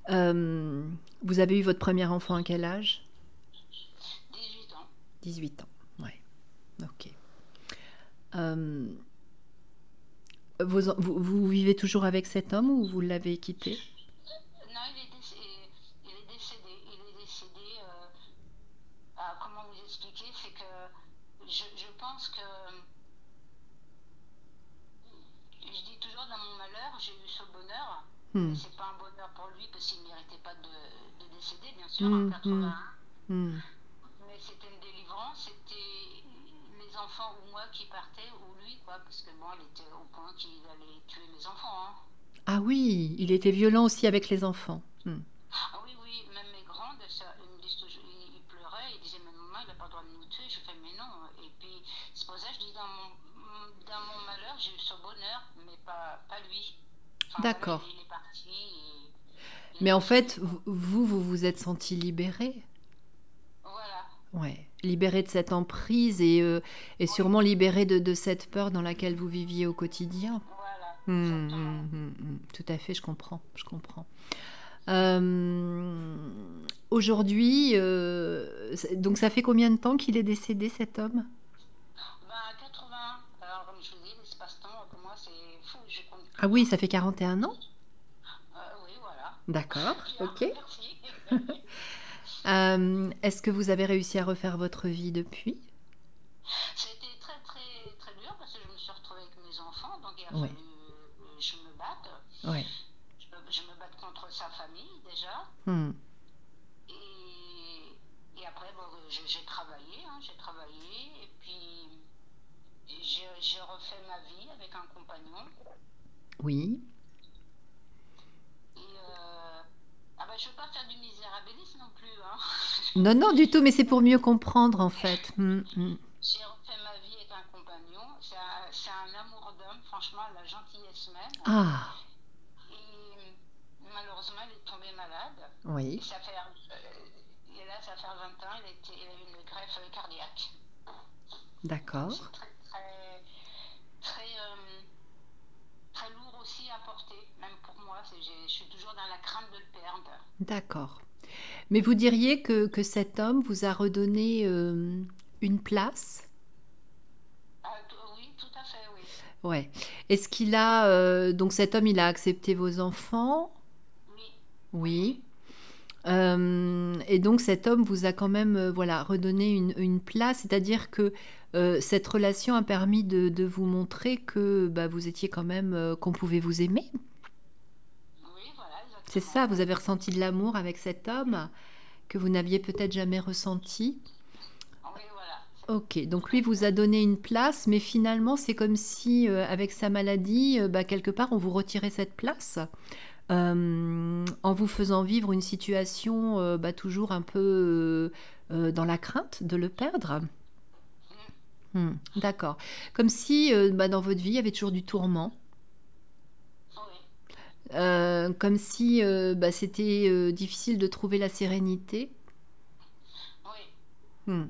Euh, vous avez eu votre premier enfant à quel âge? 18 ans. 18 ans, ouais. Ok. Euh, vous vivez toujours avec cet homme ou vous l'avez quitté Non, il est, décédé, il est décédé. Il est décédé. euh, ah, comment vous expliquer C'est que je, je pense que. Je dis toujours dans mon malheur, j'ai eu ce Hmm, c'est pas un bonheur pour lui parce qu'il ne méritait pas de, de décéder, bien sûr, Hmm, en 81. hmm. Mais c'était une délivrance, c'était les enfants ou moi qui partaient ou lui, quoi. Parce que bon, il était au point qu'il allait tuer mes enfants. Hein. Ah oui, il était violent aussi avec les enfants. Ah oui, oui, même mes grandes, ça, ils me disent toujours, ils, ils pleuraient, ils disaient, mais maman, il n'a pas le droit de nous tuer. Je fais, mais non. Et puis, c'est pour ça que je dis, dans mon, dans mon malheur, j'ai eu ce bonheur, mais pas, pas lui. Enfin, D'accord. il, il est parti. et- il Mais en fait, vous, vous vous êtes senti libéré Voilà. Ouais, libéré de cette emprise et, euh, et sûrement libéré de, de cette peur dans laquelle vous viviez au quotidien. Voilà, hmm, hmm, hmm. Tout à fait, je comprends, je comprends. Euh, Aujourd'hui, euh, donc ça fait combien de temps qu'il est décédé cet homme? Ben, à 80, alors comme je vous dis, l'espace-temps, pour moi, c'est fou. Je. Ah oui, ça fait 41 ans? D'accord, Bien, ok. Euh, Est-ce que vous avez réussi à refaire votre vie depuis? Ça a été très, très, très dur parce que je me suis retrouvée avec mes enfants, donc il a Ouais. fallu que je me batte. Ouais. Je, me- je me batte contre sa famille déjà. Hmm. Et, et après, bon, j'ai travaillé, hein, j'ai travaillé. Et puis, j'ai j'ai refait ma vie avec un compagnon. Oui. Et euh, ah ben, je ne veux pas faire du misérabilisme non plus. Hein. Non, non, du tout, mais c'est pour mieux comprendre en fait. Hmm, hmm. J'ai refait ma vie avec un compagnon. C'est un, un amour d'homme, franchement, la gentillesse même. Ah, Et malheureusement, il est tombé malade. oui. Et, ça fait, euh, et là, ça fait 20 ans, il a, été, il a eu une greffe cardiaque. D'accord. Très, très, très, euh, très lourd aussi à porter, même pour moi. Je suis toujours dans la crainte de le perdre. D'accord. Mais vous diriez que, que cet homme vous a redonné euh, une place? Ah, t- oui, tout à fait, oui. Ouais. Est-ce qu'il a... euh, donc cet homme, il a accepté vos enfants? Oui, Oui. Euh, et donc cet homme vous a quand même euh, voilà, redonné une, une place, c'est-à-dire que euh, cette relation a permis de, de vous montrer que bah, vous étiez quand même, euh, qu'on pouvait vous aimer? C'est ça, vous avez ressenti de l'amour avec cet homme que vous n'aviez peut-être jamais ressenti? Ok, donc lui vous a donné une place, mais finalement c'est comme si euh, avec sa maladie, euh, bah, quelque part on vous retirait cette place euh, en vous faisant vivre une situation bah, toujours un peu dans la crainte de le perdre. Hmm, D'accord. Comme si bah, dans votre vie il y avait toujours du tourment. Euh, comme si euh, bah, c'était euh, difficile de trouver la sérénité. Oui. Hmm.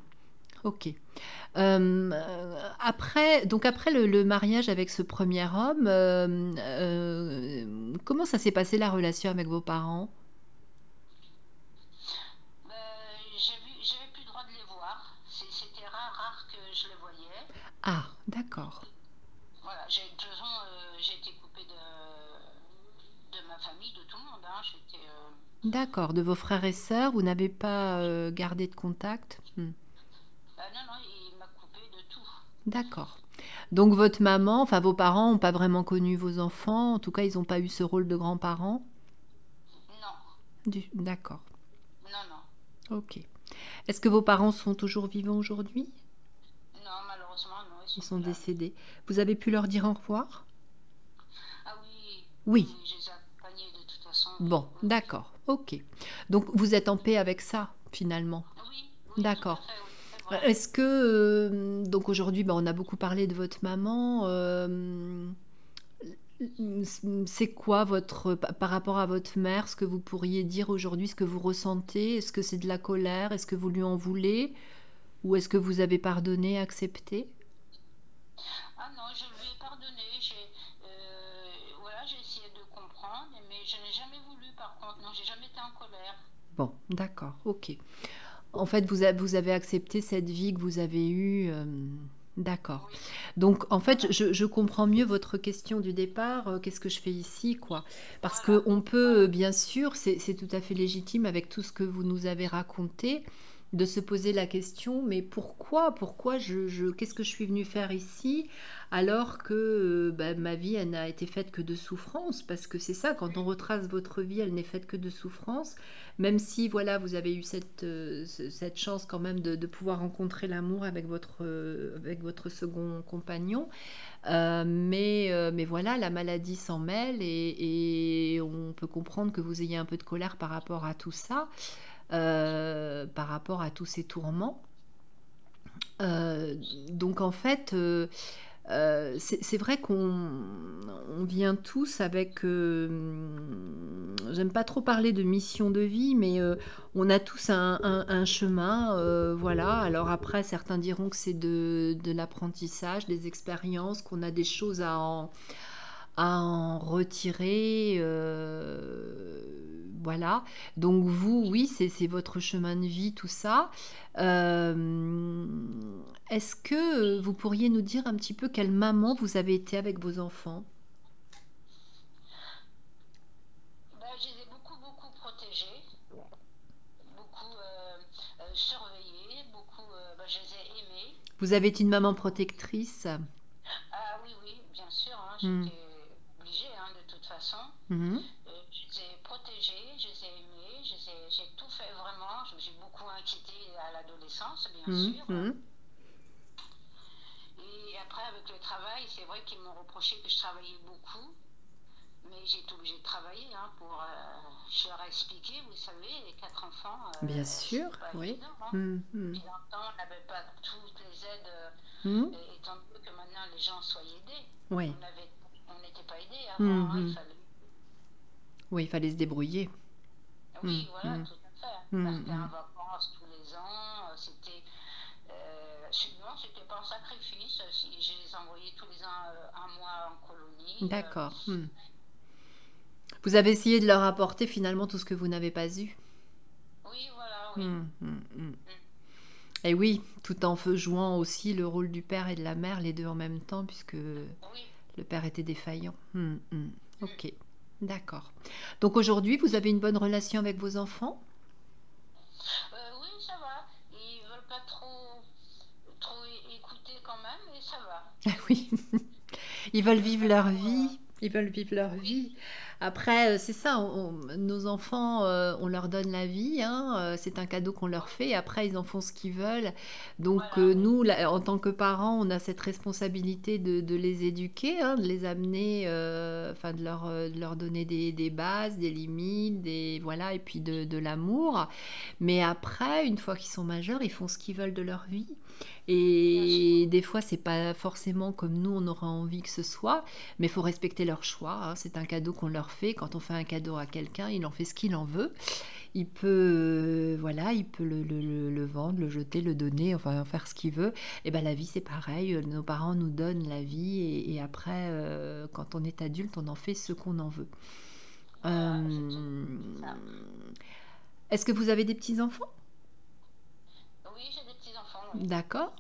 Ok. Après, donc après le, le mariage avec ce premier homme, comment ça s'est passé la relation avec vos parents? J'avais plus le droit de les voir. C'était rare, rare que je les voyais. Ah, d'accord. Voilà, j'ai, de toute façon, euh, j'ai été coupée de, de ma famille, de tout le monde. Hein. J'étais, euh, D'accord. De vos frères et sœurs, vous n'avez pas euh, gardé de contact? Hmm. ah non, non, il m'a coupée de tout. D'accord. Donc votre maman, enfin vos parents n'ont pas vraiment connu vos enfants, en tout cas ils n'ont pas eu ce rôle de grands-parents? Non, Du- D'accord. non, non. Ok. Est-ce que vos parents sont toujours vivants aujourd'hui? Non, malheureusement, non, ils Ils sont décédés. Vous avez pu leur dire au revoir? Ah oui, oui, Oui. oui, je les ai accompagnés de toute façon. Bon, d'accord. Ok. Donc vous êtes en paix avec ça, finalement? oui, oui, D'accord. oui, Euh. Est-ce que, euh, donc aujourd'hui, bah, on a beaucoup parlé de votre maman. euh, c'est quoi votre, pa- par rapport à votre mère, ce que vous pourriez dire aujourd'hui, ce que vous ressentez? Est-ce que c'est de la colère? Est-ce que vous lui en voulez? Ou est-ce que vous avez pardonné, accepté? Ah non, je lui ai pardonné. J'ai, euh, voilà, j'ai essayé de comprendre, mais je n'ai jamais voulu, par contre. Non, j'ai jamais été en colère. Bon, d'accord, ok. En fait, vous, a- vous avez accepté cette vie que vous avez eue. euh, d'accord. Donc, en fait, je, je comprends mieux votre question du départ. euh, qu'est-ce que je fais ici, quoi? Parce que on peut, euh, bien sûr, c'est tout à fait légitime avec tout ce que vous nous avez raconté, de se poser la question, mais pourquoi, pourquoi je, je- qu'est-ce que je suis venue faire ici alors que euh, bah, ma vie, elle n'a été faite que de souffrance? Parce que c'est ça, quand on retrace votre vie, elle n'est faite que de souffrance. Même si, voilà, vous avez eu cette, euh, ce- cette chance quand même de, de pouvoir rencontrer l'amour avec votre, euh, avec votre second compagnon. Mais, mais voilà, la maladie s'en mêle et on peut comprendre que vous ayez un peu de colère par rapport à tout ça, euh, par rapport à tous ces tourments. Euh, donc en fait, euh, c'est vrai qu'on on vient tous avec, j'aime pas trop parler de mission de vie, mais on a tous un, chemin, voilà. Alors après, certains diront que c'est de, l'apprentissage, des expériences, qu'on a des choses à en, retirer, voilà. Donc vous, oui, c'est votre chemin de vie, tout ça. Euh, est-ce que vous pourriez nous dire un petit peu quelle maman vous avez été avec vos enfants? Ben, je les ai beaucoup, beaucoup protégés, beaucoup euh, euh, surveillés, beaucoup, euh, ben, je les ai aimés. Vous avez été une maman protectrice? Ah oui, oui, bien sûr, hein, Hmm. j'étais obligée, hein, de toute façon. Mhm. Euh, je les ai protégés, je les ai aimés, je les ai- j'ai tout fait vraiment. Je me suis beaucoup inquiétée l'adolescence, bien Mhm. sûr. Mhm. Et après, avec le travail, c'est vrai qu'ils m'ont reproché que je travaillais beaucoup. Mais j'ai été obligée de travailler hein, pour. euh, je leur ai expliqué, vous savez, les quatre enfants, euh, Bien sûr, pas oui. évident. Hein. Mhm. Mhm. Puis longtemps, on n'avait pas toutes les aides, Mhm. et- étant donné que maintenant les gens soient aidés. Oui. On n'était pas aidés avant, hein, il Mhm. fallait. Oui, il fallait se débrouiller. Oui, Mhm. voilà, Mhm. tout à fait. Mhm. Partir en Mhm. vacances tous les ans, c'était. Euh, non, c'était pas un sacrifice. euh, si- Je les envoyais tous les ans euh, un mois en colonie. euh, D'accord. Mhm. Vous avez essayé de leur apporter finalement tout ce que vous n'avez pas eu. oui, voilà, oui. Mhm. Mhm. Mhm. Mm. Et oui, tout en jouant aussi le rôle du père et de la mère, les deux en même temps, puisque Oui. le père était défaillant. Hmm, hmm. Ok, d'accord. Donc aujourd'hui, vous avez une bonne relation avec vos enfants? Euh, oui, ça va. Ils veulent pas trop, trop é- écouter quand même, mais ça va. Ah oui, ils veulent vivre leur vie. Ils veulent vivre leur vie. Après, euh, c'est ça, on- on- nos enfants, euh, on leur donne la vie, hein, euh, c'est un cadeau qu'on leur fait, et après, ils en font ce qu'ils veulent. Donc, voilà, euh, nous, là, en tant que parents, on a cette responsabilité de, de les éduquer, hein, de les amener, euh, enfin, de leur, de leur donner des, des bases, des limites, des, voilà, et puis de, de l'amour. Mais après, une fois qu'ils sont majeurs, ils font ce qu'ils veulent de leur vie. Et des fois, c'est pas forcément comme nous, on aura envie que ce soit, mais il faut respecter leur choix. hein. C'est un cadeau qu'on leur leur fait. Quand on fait un cadeau à quelqu'un, il en fait ce qu'il en veut. Il peut, voilà, il peut le, le- le vendre, le jeter, le donner, enfin faire ce qu'il veut. Et ben la vie, c'est pareil. Nos parents nous donnent la vie et, et après, euh, quand on est adulte, on en fait ce qu'on en veut. Euh, ça. Est-ce que vous avez des petits-enfants? Oui, j'ai des petits-enfants, oui. D'accord.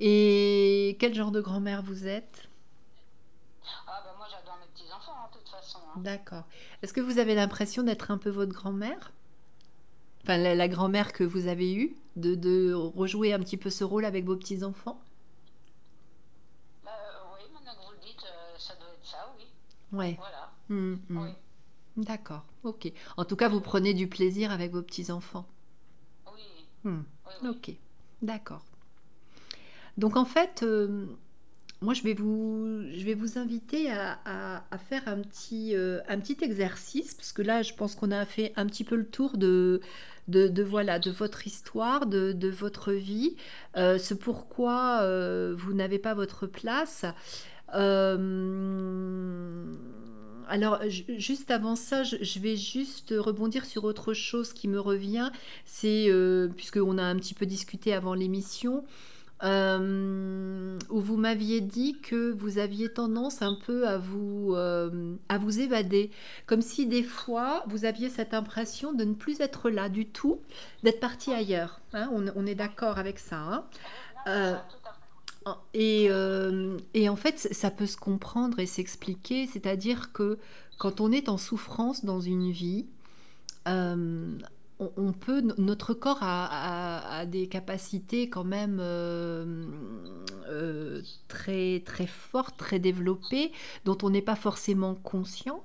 Et quel genre de grand-mère vous êtes? Ah, bah moi, j'adore mes petits-enfants, hein, de toute façon. hein. D'accord. Est-ce que vous avez l'impression d'être un peu votre grand-mère? Enfin, la, la grand-mère que vous avez eue, de, de rejouer un petit peu ce rôle avec vos petits-enfants? Bah, euh, oui, maintenant que vous le dites, euh, ça doit être ça, oui. Ouais. Voilà. Hmm, hmm. Oui, D'accord. Ok. En tout cas, vous prenez du plaisir avec vos petits-enfants? oui, oui, oui. Ok. D'accord. Donc en fait, euh, moi je vais vous, je vais vous inviter à, faire un petit, euh, un petit exercice, parce que là je pense qu'on a fait un petit peu le tour de, de, de, voilà, de votre histoire, de, de votre vie, euh, ce pourquoi euh, vous n'avez pas votre place. Alors, ju- juste avant ça, je, vais juste rebondir sur autre chose qui me revient. C'est, puisqu'on a un petit peu discuté avant l'émission, euh, où vous m'aviez dit que vous aviez tendance un peu à vous, euh, à vous évader, comme si des fois vous aviez cette impression de ne plus être là du tout, d'être parti ailleurs. hein. on, est d'accord avec ça. hein. Euh, et, et en fait, ça peut se comprendre et s'expliquer, c'est-à-dire que quand on est en souffrance dans une vie, on, peut, notre corps a, a- des capacités quand même euh, euh, très, très fortes, très développées, dont on n'est pas forcément conscient.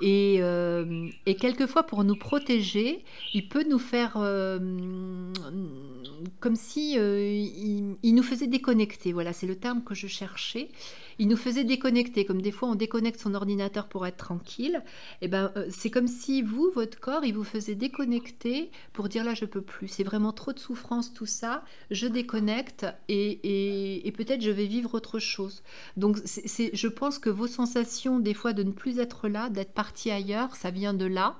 Et, euh, et quelquefois, pour nous protéger, il peut nous faire comme si il nous faisait déconnecter. Voilà, c'est le terme que je cherchais. Il nous faisait déconnecter, comme des fois on déconnecte son ordinateur pour être tranquille. Et ben, euh, c'est comme si vous, votre corps, il vous faisait déconnecter pour dire là, je peux plus. C'est vraiment trop de souffrance, tout ça. Je déconnecte et, et- et peut-être je vais vivre autre chose. Donc, c'est- je pense que vos sensations, des fois, de ne plus être là, d'être parti ailleurs, ça vient de là.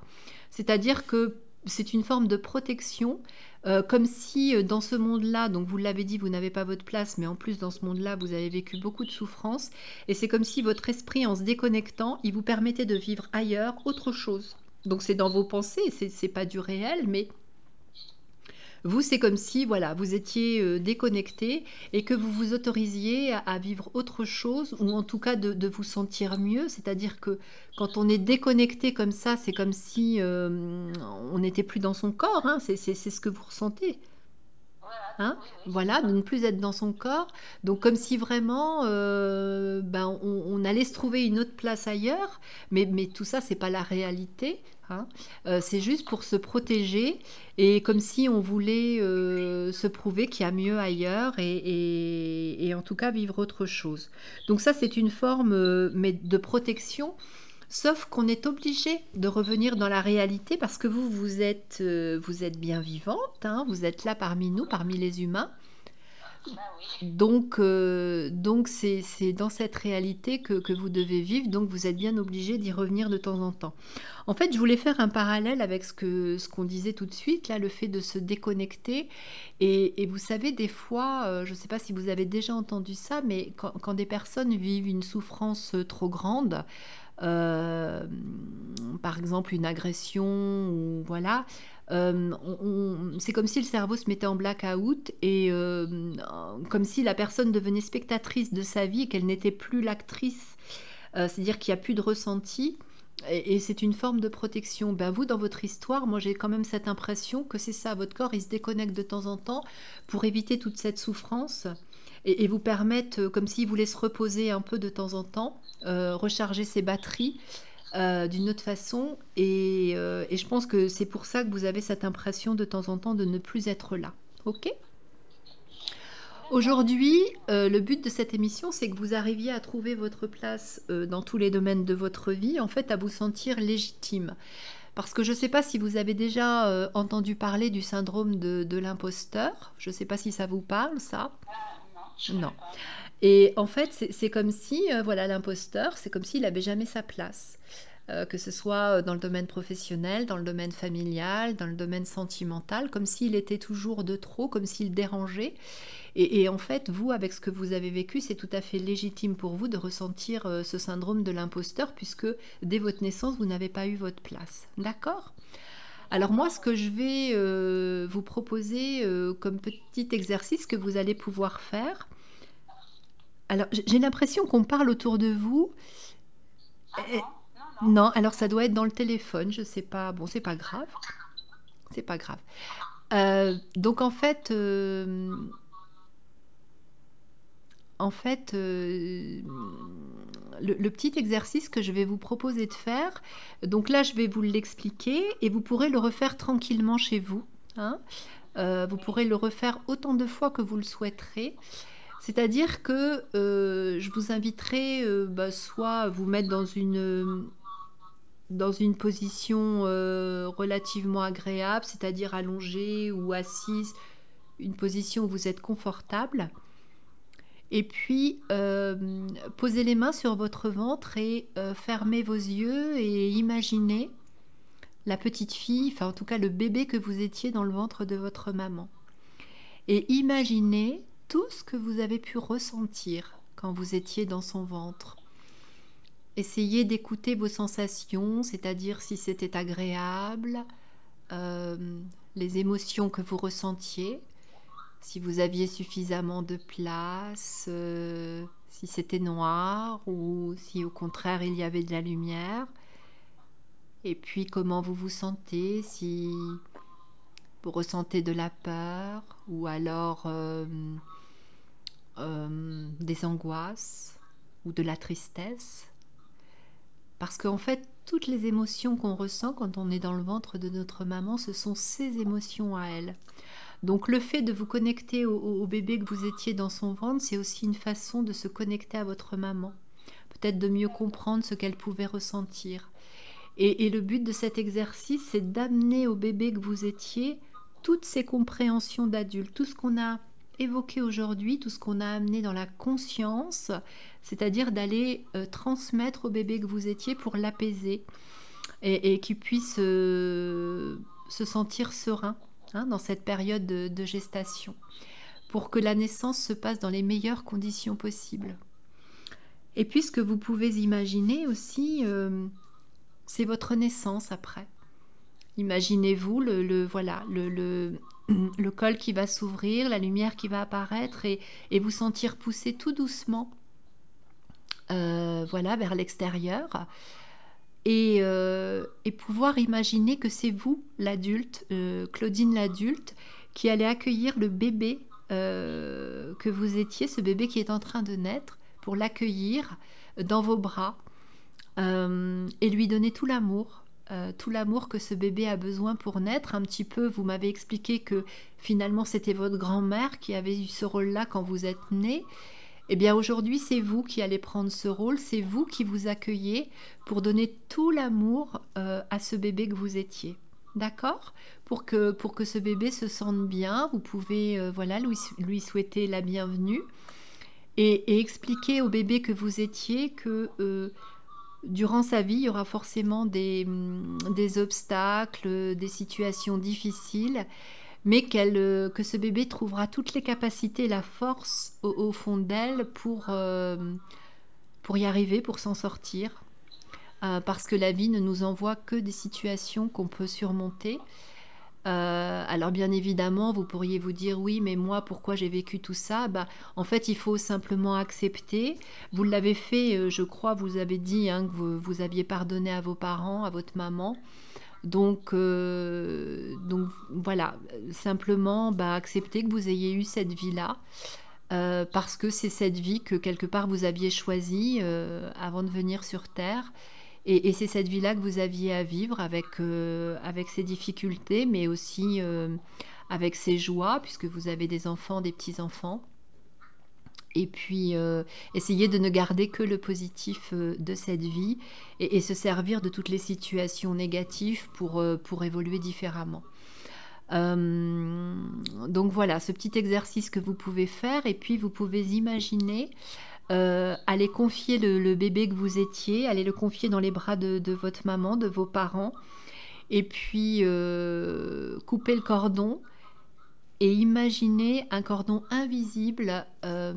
C'est-à-dire que c'est une forme de protection, euh, comme si euh, dans ce monde-là, donc vous l'avez dit, vous n'avez pas votre place, mais en plus dans ce monde-là, vous avez vécu beaucoup de souffrances, et c'est comme si votre esprit, en se déconnectant, il vous permettait de vivre ailleurs autre chose. Donc c'est dans vos pensées, c'est pas du réel, mais vous, c'est comme si, voilà, vous étiez euh, déconnecté et que vous vous autorisiez à, vivre autre chose, ou en tout cas de, vous sentir mieux. C'est-à-dire que quand on est déconnecté comme ça, c'est comme si euh, on n'était plus dans son corps. hein. C'est ce que vous ressentez. Hein? Voilà, de ne plus être dans son corps. Donc comme si vraiment euh, ben, on, on allait se trouver une autre place ailleurs, mais, mais tout ça, c'est pas la réalité. Hein. Euh, c'est juste pour se protéger et comme si on voulait euh, se prouver qu'il y a mieux ailleurs et, en tout cas vivre autre chose. Donc ça, c'est une forme euh, mais de protection. Sauf qu'on est obligé de revenir dans la réalité parce que vous, vous êtes, vous êtes bien vivante, hein, vous êtes là parmi nous, parmi les humains. Donc, euh, donc c'est, c'est dans cette réalité que, que vous devez vivre, donc vous êtes bien obligé d'y revenir de temps en temps. En fait, je voulais faire un parallèle avec ce que, ce qu'on disait tout de suite, là, le fait de se déconnecter. Et, et vous savez, des fois, euh, je ne sais pas si vous avez déjà entendu ça, mais quand, quand des personnes vivent une souffrance euh, trop grande, euh, par exemple une agression ou voilà, euh, c'est comme si le cerveau se mettait en blackout et euh, comme si la personne devenait spectatrice de sa vie et qu'elle n'était plus l'actrice, c'est-à-dire qu'il n'y a plus de ressenti. Et, c'est une forme de protection. Ben vous, dans votre histoire, moi j'ai quand même cette impression que c'est ça, votre corps il se déconnecte de temps en temps pour éviter toute cette souffrance et, et vous permettre, comme s'il voulait se reposer un peu de temps en temps, recharger ses batteries euh, d'une autre façon. Et, euh, et je pense que c'est pour ça que vous avez cette impression de temps en temps de ne plus être là. Ok? Aujourd'hui, euh, le but de cette émission, c'est que vous arriviez à trouver votre place euh, dans tous les domaines de votre vie, en fait, à vous sentir légitime. Parce que je ne sais pas si vous avez déjà euh, entendu parler du syndrome de, de l'imposteur. Je ne sais pas si ça vous parle, ça. Non, Et en fait, c'est comme si, euh, voilà, l'imposteur, c'est comme s'il n'avait jamais sa place. que ce soit dans le domaine professionnel, dans le domaine familial, dans le domaine sentimental, comme s'il était toujours de trop, comme s'il dérangeait. Et, en fait, vous, avec ce que vous avez vécu, c'est tout à fait légitime pour vous de ressentir ce syndrome de l'imposteur, puisque dès votre naissance, vous n'avez pas eu votre place. D'accord? Alors moi, ce que je vais vous proposer comme petit exercice que vous allez pouvoir faire, alors, j'ai l'impression qu'on parle autour de vous. Ah non, alors ça doit être dans le téléphone, je sais pas. Bon, c'est pas grave. C'est pas grave. Euh, donc en fait, euh, en fait, euh, le, petit exercice que je vais vous proposer de faire, donc là je vais vous l'expliquer et vous pourrez le refaire tranquillement chez vous. Hein. vous pourrez le refaire autant de fois que vous le souhaiterez. C'est-à-dire que euh, je vous inviterai euh, bah, soit à vous mettre dans une, une position euh, relativement agréable, c'est-à-dire allongée ou assise, une position où vous êtes confortable. Et puis, posez les mains sur votre ventre et fermez vos yeux et imaginez la petite fille, enfin en tout cas le bébé que vous étiez dans le ventre de votre maman. Et imaginez tout ce que vous avez pu ressentir quand vous étiez dans son ventre. Essayez d'écouter vos sensations, c'est-à-dire si c'était agréable, euh, les émotions que vous ressentiez, si vous aviez suffisamment de place, euh, si c'était noir ou si au contraire il y avait de la lumière. Et puis comment vous vous sentez, si vous ressentez de la peur ou alors euh, euh, des angoisses ou de la tristesse. Parce qu'en fait, toutes les émotions qu'on ressent quand on est dans le ventre de notre maman, ce sont ces émotions à elle. Donc le fait de vous connecter au, bébé que vous étiez dans son ventre, c'est aussi une façon de se connecter à votre maman. Peut-être de mieux comprendre ce qu'elle pouvait ressentir. Et, et, le but de cet exercice, c'est d'amener au bébé que vous étiez toutes ces compréhensions d'adulte, tout ce qu'on a évoqué aujourd'hui, tout ce qu'on a amené dans la conscience, c'est-à-dire d'aller euh, transmettre au bébé que vous étiez pour l'apaiser et, qu'il puisse euh, se sentir serein hein, dans cette période de, gestation, pour que la naissance se passe dans les meilleures conditions possibles. Et puis ce que vous pouvez imaginer aussi, euh, c'est votre naissance après. Imaginez-vous le, voilà le, col qui va s'ouvrir, la lumière qui va apparaître et, vous sentir pousser tout doucement euh, voilà, vers l'extérieur. Et, euh, et, pouvoir imaginer que c'est vous, l'adulte, euh, Claudine l'adulte, qui allait accueillir le bébé que vous étiez, ce bébé qui est en train de naître, pour l'accueillir dans vos bras et lui donner tout l'amour euh, tout l'amour que ce bébé a besoin pour naître. Un petit peu, vous m'avez expliqué que finalement c'était votre grand-mère qui avait eu ce rôle-là quand vous êtes né. Eh bien aujourd'hui, c'est vous qui allez prendre ce rôle, c'est vous qui vous accueillez pour donner tout l'amour euh, à ce bébé que vous étiez. D'accord? Pour que, pour que ce bébé se sente bien, vous pouvez euh, voilà, lui, souhaiter la bienvenue et, expliquer au bébé que vous étiez que durant sa vie, il y aura forcément des, mm, obstacles, des situations difficiles, mais euh, que ce bébé trouvera toutes les capacités, la force au, fond d'elle pour, euh, pour y arriver, pour s'en sortir. Euh, parce que la vie ne nous envoie que des situations qu'on peut surmonter. Euh, alors bien évidemment, vous pourriez vous dire oui, mais moi, pourquoi j'ai vécu tout ça? Bah, En fait, il faut simplement accepter. Vous l'avez fait, euh, je crois, vous avez dit hein, que vous, aviez pardonné à vos parents, à votre maman. Donc, euh, donc voilà, simplement bah, accepter que vous ayez eu cette vie-là. parce que c'est cette vie que quelque part vous aviez choisie avant de venir sur Terre et, c'est cette vie-là que vous aviez à vivre avec, euh, avec ses difficultés, mais aussi euh, avec ses joies, puisque vous avez des enfants, des petits-enfants. Et puis, euh, essayer de ne garder que le positif de cette vie et, se servir de toutes les situations négatives pour, pour évoluer différemment. donc voilà, ce petit exercice que vous pouvez faire et puis vous pouvez imaginer allez confier le, bébé que vous étiez, allez le confier dans les bras de, votre maman, de vos parents, et puis couper le cordon et imaginez un cordon invisible, euh,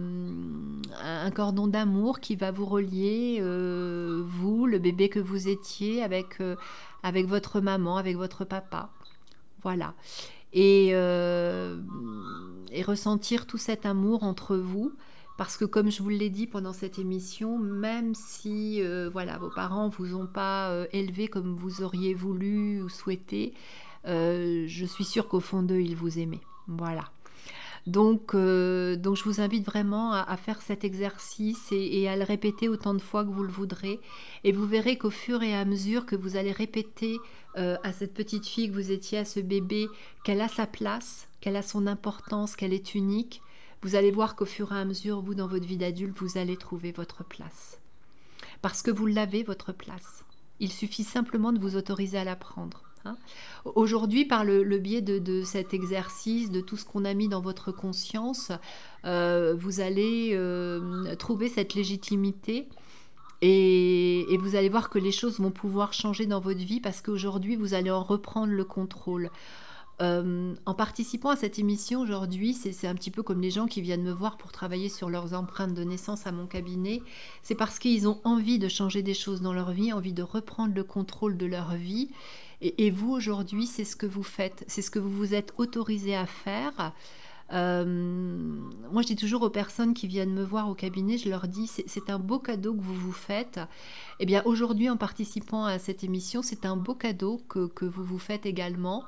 un cordon d'amour qui va vous relier, euh, vous, le bébé que vous étiez, avec, euh, avec votre maman, avec votre papa. Voilà. Et, et, ressentir tout cet amour entre vous. Parce que comme je vous l'ai dit pendant cette émission, même si voilà, vos parents ne vous ont pas élevé comme vous auriez voulu ou souhaité, je suis sûre qu'au fond d'eux, ils vous aimaient. Voilà. Donc, euh, je vous invite vraiment à, faire cet exercice et, à le répéter autant de fois que vous le voudrez. Et vous verrez qu'au fur et à mesure que vous allez répéter euh, à cette petite fille que vous étiez, à ce bébé, qu'elle a sa place, qu'elle a son importance, qu'elle est unique, vous allez voir qu'au fur et à mesure, vous, dans votre vie d'adulte, vous allez trouver votre place. Parce que vous l'avez, votre place. Il suffit simplement de vous autoriser à la prendre. Hein. Aujourd'hui, par le, biais de, cet exercice, de tout ce qu'on a mis dans votre conscience, euh, vous allez euh, trouver cette légitimité et, et, vous allez voir que les choses vont pouvoir changer dans votre vie parce qu'aujourd'hui, vous allez en reprendre le contrôle. Euh, en participant à cette émission aujourd'hui, c'est un petit peu comme les gens qui viennent me voir pour travailler sur leurs empreintes de naissance à mon cabinet. C'est parce qu'ils ont envie de changer des choses dans leur vie, envie de reprendre le contrôle de leur vie. Et, vous, aujourd'hui, c'est ce que vous faites, c'est ce que vous vous êtes autorisé à faire. Euh, moi, je dis toujours aux personnes qui viennent me voir au cabinet, je leur dis, c'est un beau cadeau que vous vous faites. Eh bien, aujourd'hui, en participant à cette émission, c'est un beau cadeau que, que vous vous faites également.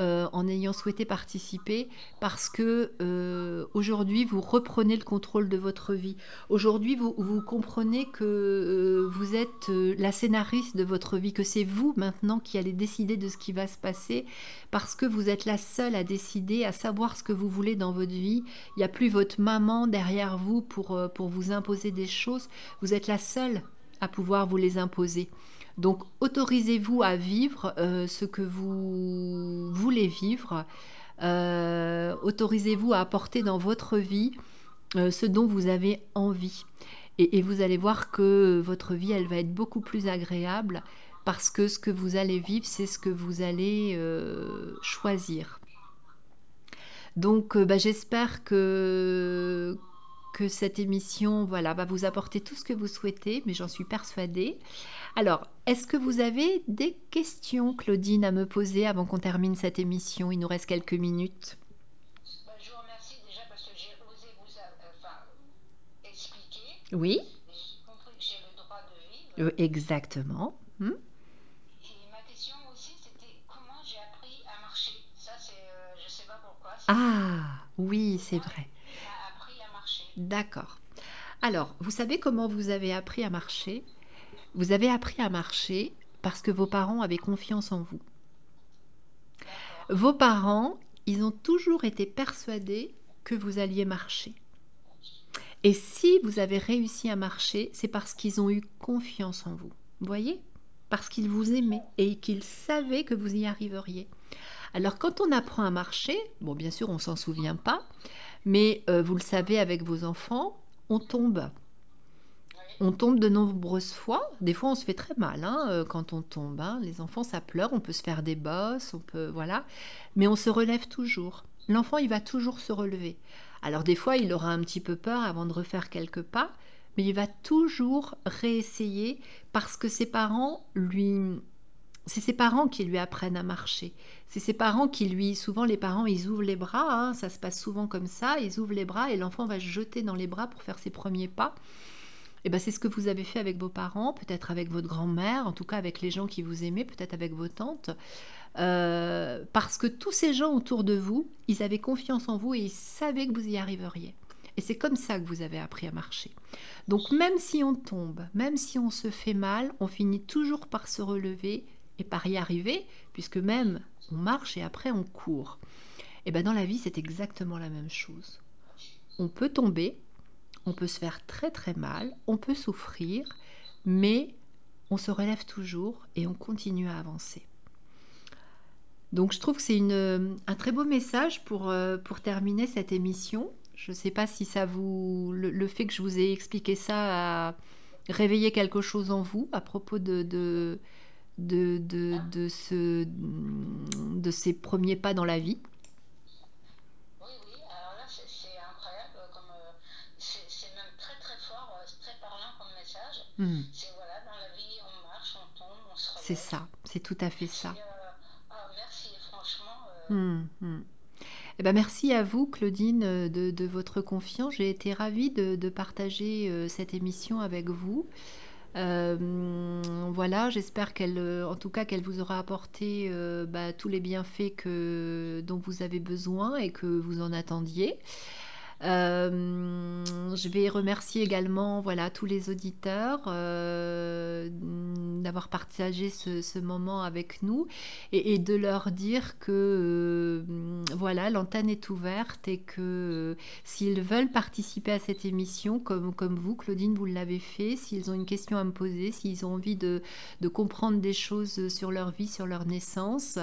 Euh, en ayant souhaité participer parce que euh, aujourd'hui vous reprenez le contrôle de votre vie. Aujourd'hui vous, vous, comprenez que euh, vous êtes la scénariste de votre vie, que c'est vous maintenant qui allez décider de ce qui va se passer parce que vous êtes la seule à décider, à savoir ce que vous voulez dans votre vie. Il n'y a plus votre maman derrière vous pour, pour vous imposer des choses. Vous êtes la seule à pouvoir vous les imposer. Donc autorisez-vous à vivre euh, ce que vous voulez vivre. Euh, autorisez-vous à apporter dans votre vie euh, ce dont vous avez envie. Et, vous allez voir que votre vie, elle va être beaucoup plus agréable parce que ce que vous allez vivre, c'est ce que vous allez choisir. Donc bah, j'espère que, que cette émission voilà, va vous apporter tout ce que vous souhaitez, mais j'en suis persuadée. Alors, est-ce que vous avez des questions, Claudine, à me poser avant qu'on termine cette émission? Il nous reste quelques minutes. Bah, je vous remercie déjà parce que j'ai osé vous euh, expliquer. Oui. J'ai compris que j'ai le droit de vivre. Euh, exactement. Hmm? Et ma question aussi, c'était comment j'ai appris à marcher? Ça, c'est, je ne sais pas pourquoi. Ah, oui, c'est vrai. D'accord. Alors, vous savez comment vous avez appris à marcher? Vous avez appris à marcher parce que vos parents avaient confiance en vous. Vos parents, ils ont toujours été persuadés que vous alliez marcher. Et si vous avez réussi à marcher, c'est parce qu'ils ont eu confiance en vous. Voyez? Parce qu'ils vous aimaient et qu'ils savaient que vous y arriveriez. Alors quand on apprend à marcher, bon bien sûr on s'en souvient pas, mais euh, vous le savez avec vos enfants, on tombe. On tombe de nombreuses fois. Des fois, on se fait très mal hein, euh, quand on tombe. Hein. Les enfants, ça pleure. On peut se faire des bosses, on peut voilà. Mais on se relève toujours. L'enfant, il va toujours se relever. Alors des fois, il aura un petit peu peur avant de refaire quelques pas, mais il va toujours réessayer parce que ses parents lui c'est ses parents qui lui apprennent à marcher. C'est ses parents qui lui, souvent les parents, ils ouvrent les bras, hein, ça se passe souvent comme ça, ils ouvrent les bras et l'enfant va se jeter dans les bras pour faire ses premiers pas. Et eh ben c'est ce que vous avez fait avec vos parents, peut-être avec votre grand-mère, en tout cas avec les gens qui vous aimaient, peut-être avec vos tantes, euh, parce que tous ces gens autour de vous, ils avaient confiance en vous et ils savaient que vous y arriveriez. Et c'est comme ça que vous avez appris à marcher. Donc même si on tombe, même si on se fait mal, on finit toujours par se relever et par y arriver, puisque même on marche et après on court. Et bien dans la vie, c'est exactement la même chose. On peut tomber, on peut se faire très très mal, on peut souffrir, mais on se relève toujours et on continue à avancer. Donc je trouve que c'est un très beau message pour, euh, pour terminer cette émission. Je ne sais pas si ça vous... Le, fait que je vous ai expliqué ça a réveillé quelque chose en vous à propos de, de, de, ce, de ces premiers pas dans la vie. Oui, oui, alors là c'est incroyable, euh, c'est même très très fort, euh, très parlant comme message. Hmm. C'est voilà, dans la vie on marche, on tombe, on se C'est ça, c'est tout à fait ça. Euh, ah, merci, franchement. Hmm, hmm. Eh ben merci à vous, Claudine, euh, de, votre confiance. J'ai été ravie de, partager euh, cette émission avec vous. Euh, voilà, j'espère qu'elle, en tout cas, qu'elle vous aura apporté bah, tous les bienfaits que, dont vous avez besoin et que vous en attendiez. Euh, je vais remercier également voilà, tous les auditeurs euh, d'avoir partagé ce, moment avec nous et, de leur dire que euh, voilà, l'antenne est ouverte et que s'ils veulent participer à cette émission, comme, comme vous, Claudine, vous l'avez fait, s'ils ont une question à me poser, s'ils ont envie de, de comprendre des choses sur leur vie, sur leur naissance,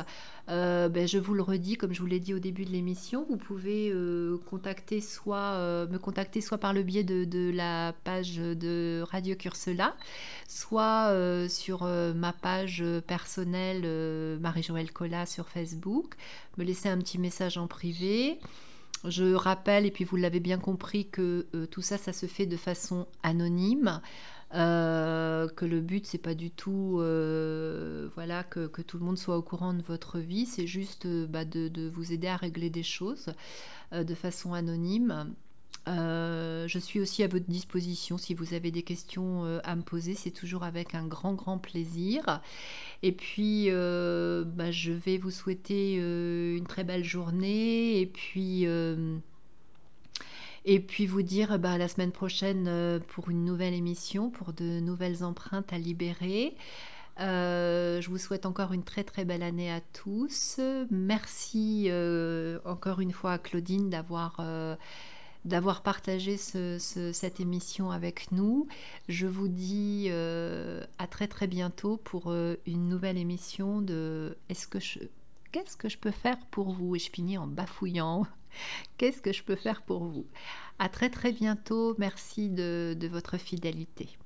euh, ben, je vous le redis, comme je vous l'ai dit au début de l'émission, vous pouvez euh, euh, me contacter soit par le biais de, la page de Radio Cursela, soit sur ma page personnelle Marie-Joëlle Collat sur Facebook, me laisser un petit message en privé. Je rappelle, et puis vous l'avez bien compris, que tout ça, ça se fait de façon anonyme. Euh, que le but c'est pas du tout euh, voilà que, tout le monde soit au courant de votre vie, c'est juste euh, bah, de, vous aider à régler des choses de façon anonyme. je suis aussi à votre disposition si vous avez des questions à me poser, c'est toujours avec un grand grand plaisir. Et puis bah, je vais vous souhaiter une très belle journée et puis et puis vous dire bah, la semaine prochaine euh, pour une nouvelle émission, pour de nouvelles empreintes à libérer. Euh, je vous souhaite encore une très très belle année à tous. Merci euh, encore une fois à Claudine d'avoir d'avoir partagé cette émission avec nous. Je vous dis à très très bientôt pour une nouvelle émission de qu'est-ce que je peux faire pour vous? Et je finis en bafouillant. Qu'est-ce que je peux faire pour vous? À très très bientôt. Merci de, de votre fidélité.